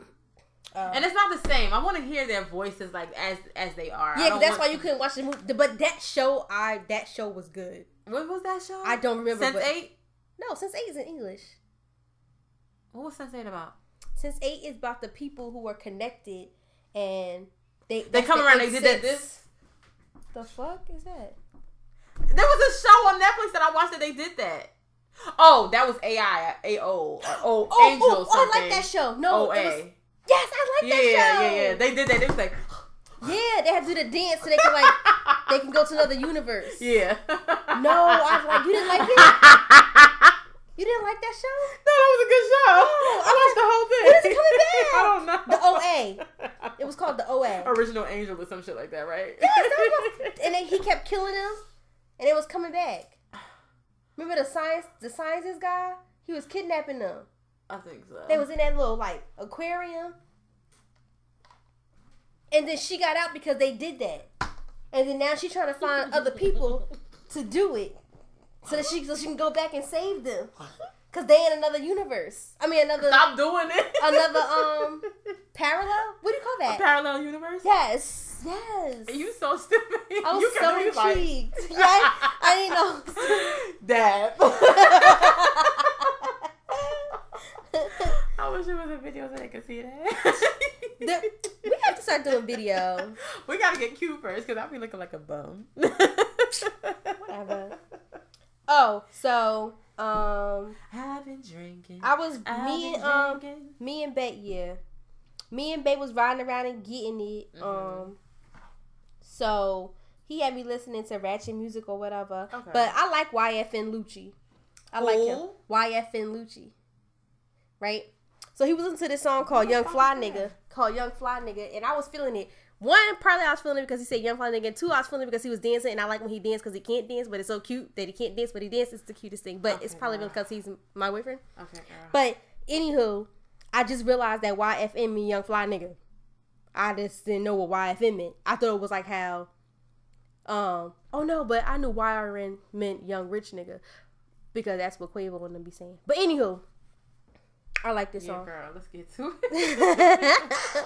uh, And it's not the same. I want to hear their voices like as as they are. Yeah, that's why you couldn't watch the movie. But that show, I that show was good. What was that show? I don't remember. But, eight. No, Sense eight is in English. What was Sense eight about? Sense eight is about the people who are connected and they They come the around. They did that. This. The fuck is that? There was a show on Netflix that I watched that they did that. Oh, that was AI. A O. Oh, Oh, Angel. oh, oh, I like that show. No, O it was, yes, I like Yeah, that show. yeah, yeah. They did that. They was like, Yeah, they had to do the dance so they can like they can go to another universe. yeah. No, I was like, you didn't like it? You didn't like that show? No, that was a good show. Oh, I watched the whole thing. When is it coming back? I don't know. The OA. It was called the OA. Original Angel or some shit like that, right? Yes, that was- and then he kept killing them, and it was coming back. Remember the science, the sciences guy? He was kidnapping them. I think so. They was in that little like aquarium, and then she got out because they did that, and then now she's trying to find other people to do it, so that she so she can go back and save them, cause they in another universe. I mean another Stop doing it. another um parallel. What do you call A that? parallel universe. yes, yes. You so stupid. I was you so be like, intrigued. yeah, I didn't know. Dad. I wish it was a video so they could see that. The- we have to start doing video. We gotta get cute first because I'll be looking like a bum. Whatever. Oh, so um, I've been drinking. I was I've me and um, me and Bet, yeah, me and Bet was riding around and getting it. Mhm. Um, so he had me listening to ratchet music or whatever. Okay. But I like YFN Lucci. I like him. YFN Lucci. Right? So he was listening to this song called Young Fly? Nigga. Called Young Fly Nigga. And I was feeling it. One, probably I was feeling it because he said Young Fly Nigga. And two, I was feeling it because he was dancing. And I like when he danced because he can't dance, but it's so cute that he can't dance, but he dances. It's the cutest thing. But it's probably girl. because he's my boyfriend. Okay, girl. But anywho, I just realized that YFN mean Young Fly Nigga. I just didn't know what YFN meant. I thought it was like how, um, oh no, but I knew YRN meant Young Rich Nigga because that's what Quavo wanted to be saying. But anywho, I like this yeah, song. girl. Let's get to it.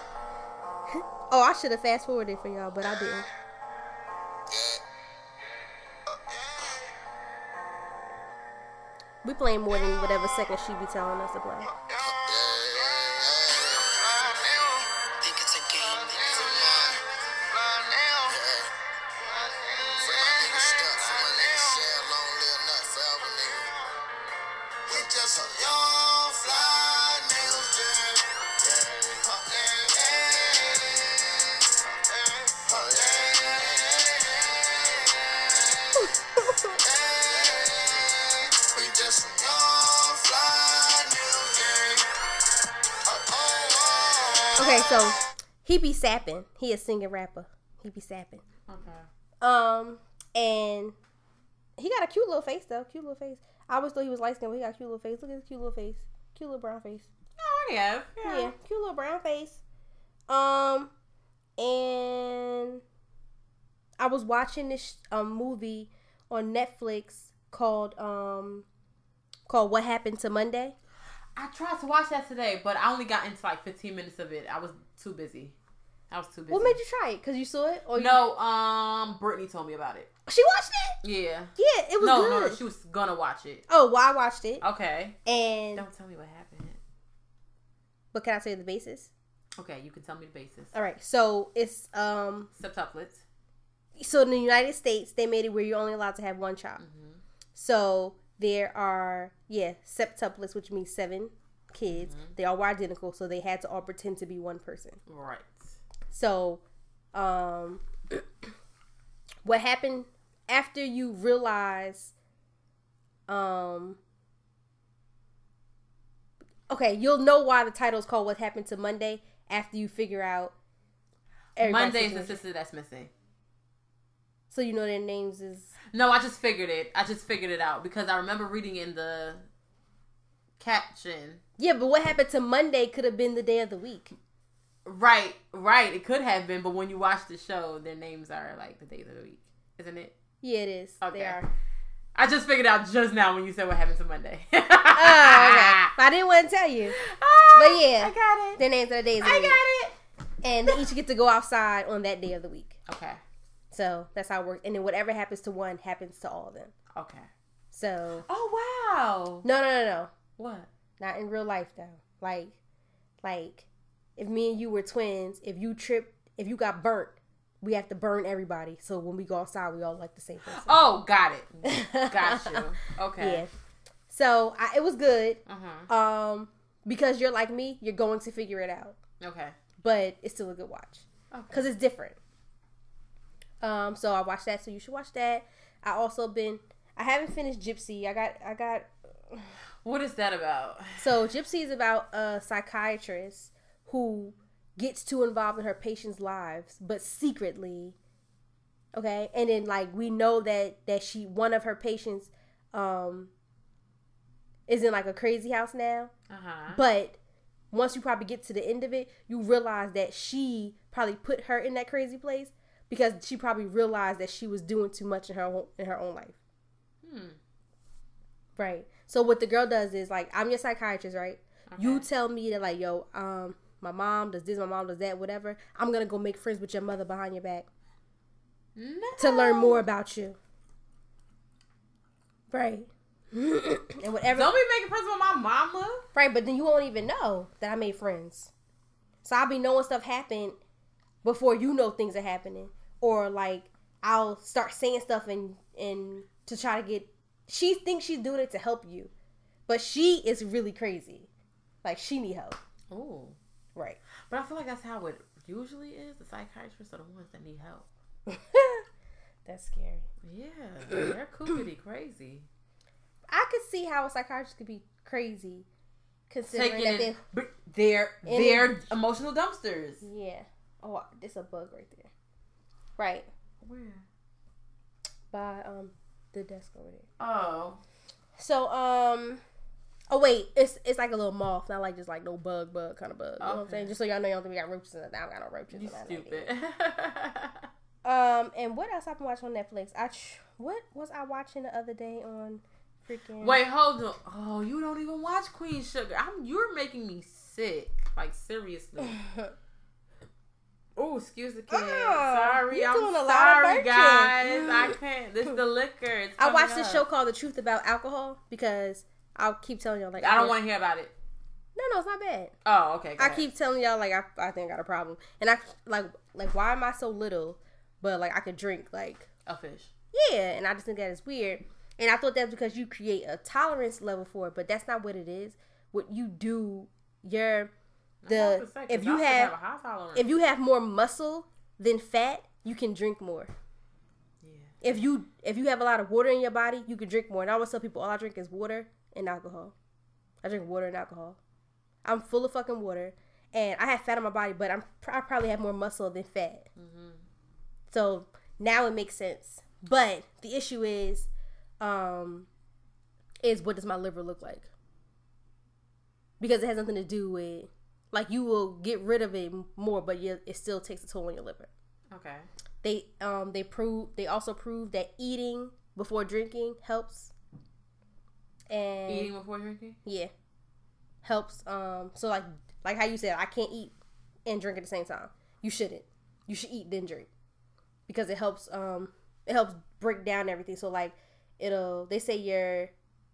oh, I should have fast forwarded for y'all, but I didn't. We playing more than whatever second she be telling us to play. He be sapping. He a singer rapper. He be sapping. Okay. Um, and he got a cute little face though. Cute little face. I always thought he was light skinned, but he got a cute little face. Look at his cute little face. Cute little brown face. Oh, yeah. Yeah. Yeah, cute little brown face. Um, and I was watching this um movie on Netflix called um called What Happened to Monday. I tried to watch that today, but I only got into like 15 minutes of it. I was too busy. I was too busy. What made you try it? Cause you saw it or you- No, um, Brittany told me about it. she watched it. Yeah. Yeah, it was No, good. no, no, she was gonna watch it. oh, well, I watched it, Okay. and Don't tell me what happened. but can I tell you the basis? Okay, you can tell me the basis. All right, so it's um Septuplets. so in the United States they made it where you're only allowed to have one child. Mm-hmm. So there are yeah septuplets, which means seven kids. Mm-hmm. They all were identical, so they had to all pretend to be one person. Right. So, um, what happened after you realize, um, okay, you'll know why the title is called "What Happened to Monday" after you figure out. everybody's Monday's the sister that's missing. So you know their names is No, I just figured it. I just figured it out because I remember reading in the caption. yeah, but what happened to Monday could have been the day of the week. Right, right. It could have been, but when you watch the show, their names are like the days of the week, isn't it? Yeah, it is. Okay. They are. I just figured out just now when you said what happened to Monday. Oh, okay. I didn't want to tell you. Ah, But yeah. I got it. Their names are the days of the I week. I got it. And they each get to go outside on that day of the week. Okay. So that's how it works. And then whatever happens to one happens to all of them. Okay. So Oh wow. no, no, no, no, What? not in real life though. Like, like if me and you were twins, if you tripped, if you got burnt, we have to burn everybody. So when we go outside, we all like the same person. Oh, got it. Got you. Okay. Yeah. So I, it was good. Uh huh. Um, because you're like me, you're going to figure it out. Okay. But it's still a good watch. Okay. because it's different. Um, so I watched that. So you should watch that. I also been. I haven't finished Gypsy. I got. I got. What is that about? So Gypsy is about a psychiatrist who gets too involved in her patients' lives, but secretly. Okay, and then like we know that that she one of her patients, um, is in like a crazy house now. Uh huh. But once you probably get to the end of it, you realize that she probably put her in that crazy place because she probably realized that she was doing too much in her own, in her own life. Hmm. Right. So what the girl does is like, I'm your psychiatrist, right? You tell me that like, yo, um, my mom does this, my mom does that, whatever. I'm gonna go make friends with your mother behind your back No. to learn more about you. Right. and whatever. Don't be making friends with my mama. Right, but then you won't even know that I made friends. So I'll be knowing stuff happened before you know things are happening. Or like I'll start saying stuff and and to try to get she thinks she's doing it to help you. But she is really crazy. Like she need help. Oh. Right. But I feel like that's how it usually is. The psychiatrists are the ones that need help. That's scary. Yeah, they're coopity crazy. I could see how a psychiatrist could be crazy considering Taking that it, they but they're they're emotional dumpsters. Yeah. Oh, there's a bug right there. Right. Where? By um the desk over there. Oh, So um oh wait, it's it's like a little moth, not like just like no bug bug kind of bug. You know what I'm saying? Just so y'all know y'all don't think we got roaches in it. I don't got no roaches. you stupid. Um and what else I've been watching on Netflix? I tr- what was I watching the other day on freaking Wait, hold on. Oh, you don't even watch Queen Sugar. I'm you're making me sick. Like seriously. Oh, excuse the kids. Oh, sorry, I'm doing a lot of sorry, guys. I can't. This is the liquor. I watched coming this show called The Truth About Alcohol because I'll keep telling y'all like I don't want to hear about it. No, no, it's not bad. Oh, okay. I ahead. keep telling y'all like I, I think I got a problem, and I like like why am I so little, but like I could drink like a fish. yeah, and I just think that is weird. And I thought that's because you create a tolerance level for it, but that's not what it is. What you do, your the what I was gonna say, if you have tolerance. if you have more muscle than fat, you can drink more. yeah. If you if you have a lot of water in your body, you can drink more. And I always tell people all I drink is water and alcohol. I drink water and alcohol. I'm full of fucking water, and I have fat on my body, but I'm I probably have more muscle than fat. So now it makes sense. But the issue is, um, is what does my liver look like? Because it has nothing to do with like you will get rid of it more, but you, it still takes a toll on your liver. Okay. They um they prove they also prove that eating before drinking helps. And Eating before drinking. yeah. Helps um so like like how you said I can't eat and drink at the same time. You shouldn't. You should eat then drink. Because it helps um it helps break down everything. So like it'll they say your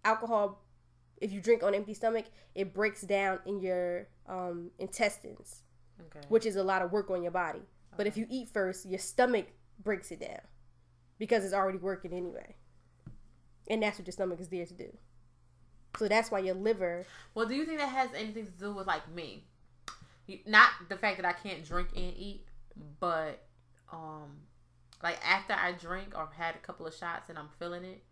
alcohol if you drink on empty stomach, it breaks down in your um intestines Okay. which is a lot of work on your body. But if you eat first, your stomach breaks it down because it's already working anyway. And that's what your stomach is there to do. So that's why your liver, Well, do you think that has anything to do with like me? Not the fact that I can't drink and eat, but um, like after I drink or had a couple of shots and I'm feeling it,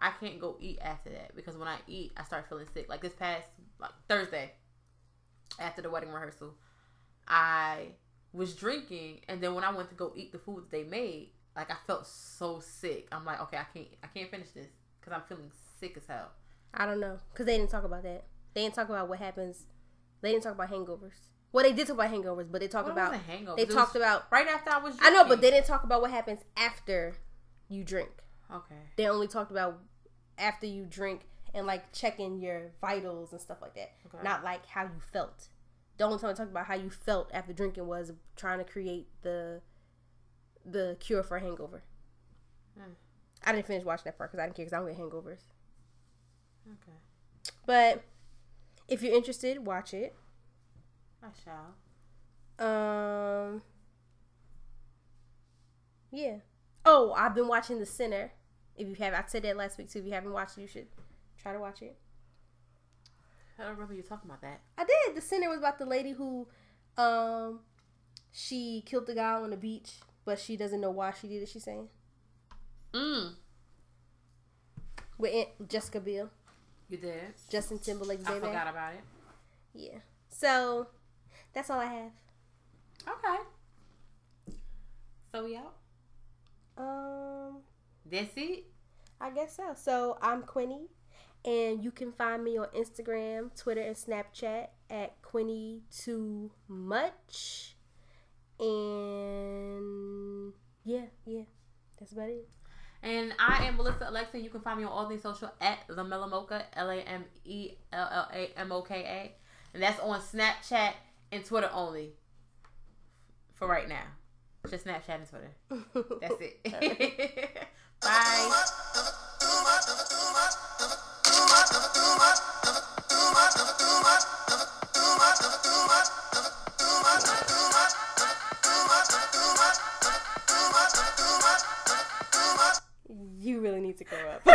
I can't go eat after that because when I eat, I start feeling sick. Like this past like Thursday, after the wedding rehearsal, I was drinking, and then when I went to go eat the food that they made, like I felt so sick. I'm like, okay, I can't, I can't finish this because I'm feeling sick as hell. I don't know, because they didn't talk about that. They didn't talk about what happens. They didn't talk about hangovers. Well, they did talk about hangovers, but they talked about wasn't hangovers. they It talked about. right after I was. I know, but they didn't talk about what happens after you drink. Okay. They only talked about after you drink and like checking your vitals and stuff like that. Okay. Not like how you felt. The only time I talked about how you felt after drinking was trying to create the the cure for a hangover. Hmm. I didn't finish watching that part because I didn't care because I don't get hangovers. Okay. But if you're interested, watch it. I shall. Um. Yeah. Oh, I've been watching The Sinner. If you have, I said that last week too. If you haven't watched it, you should try to watch it. I don't remember you talking about that. I did. The Sinner was about the lady who, um, she killed the guy on the beach, but she doesn't know why she did it. She's saying Mm. with Aunt Jessica Biel, You did. Justin Timberlake's I baby. forgot about it. Yeah. So that's all I have. Okay. So we out. Um. That's it. I guess so. So I'm Quinny, and you can find me on Instagram, Twitter, and Snapchat at Quinny Too Much. And yeah, yeah, that's about it. And I am Melissa Alexa. You can find me on all things social at the Melamoka, L A M E L L A M O K A. And that's on Snapchat and Twitter only for right now. Just Snapchat and Twitter. That's it. Bye. grow up.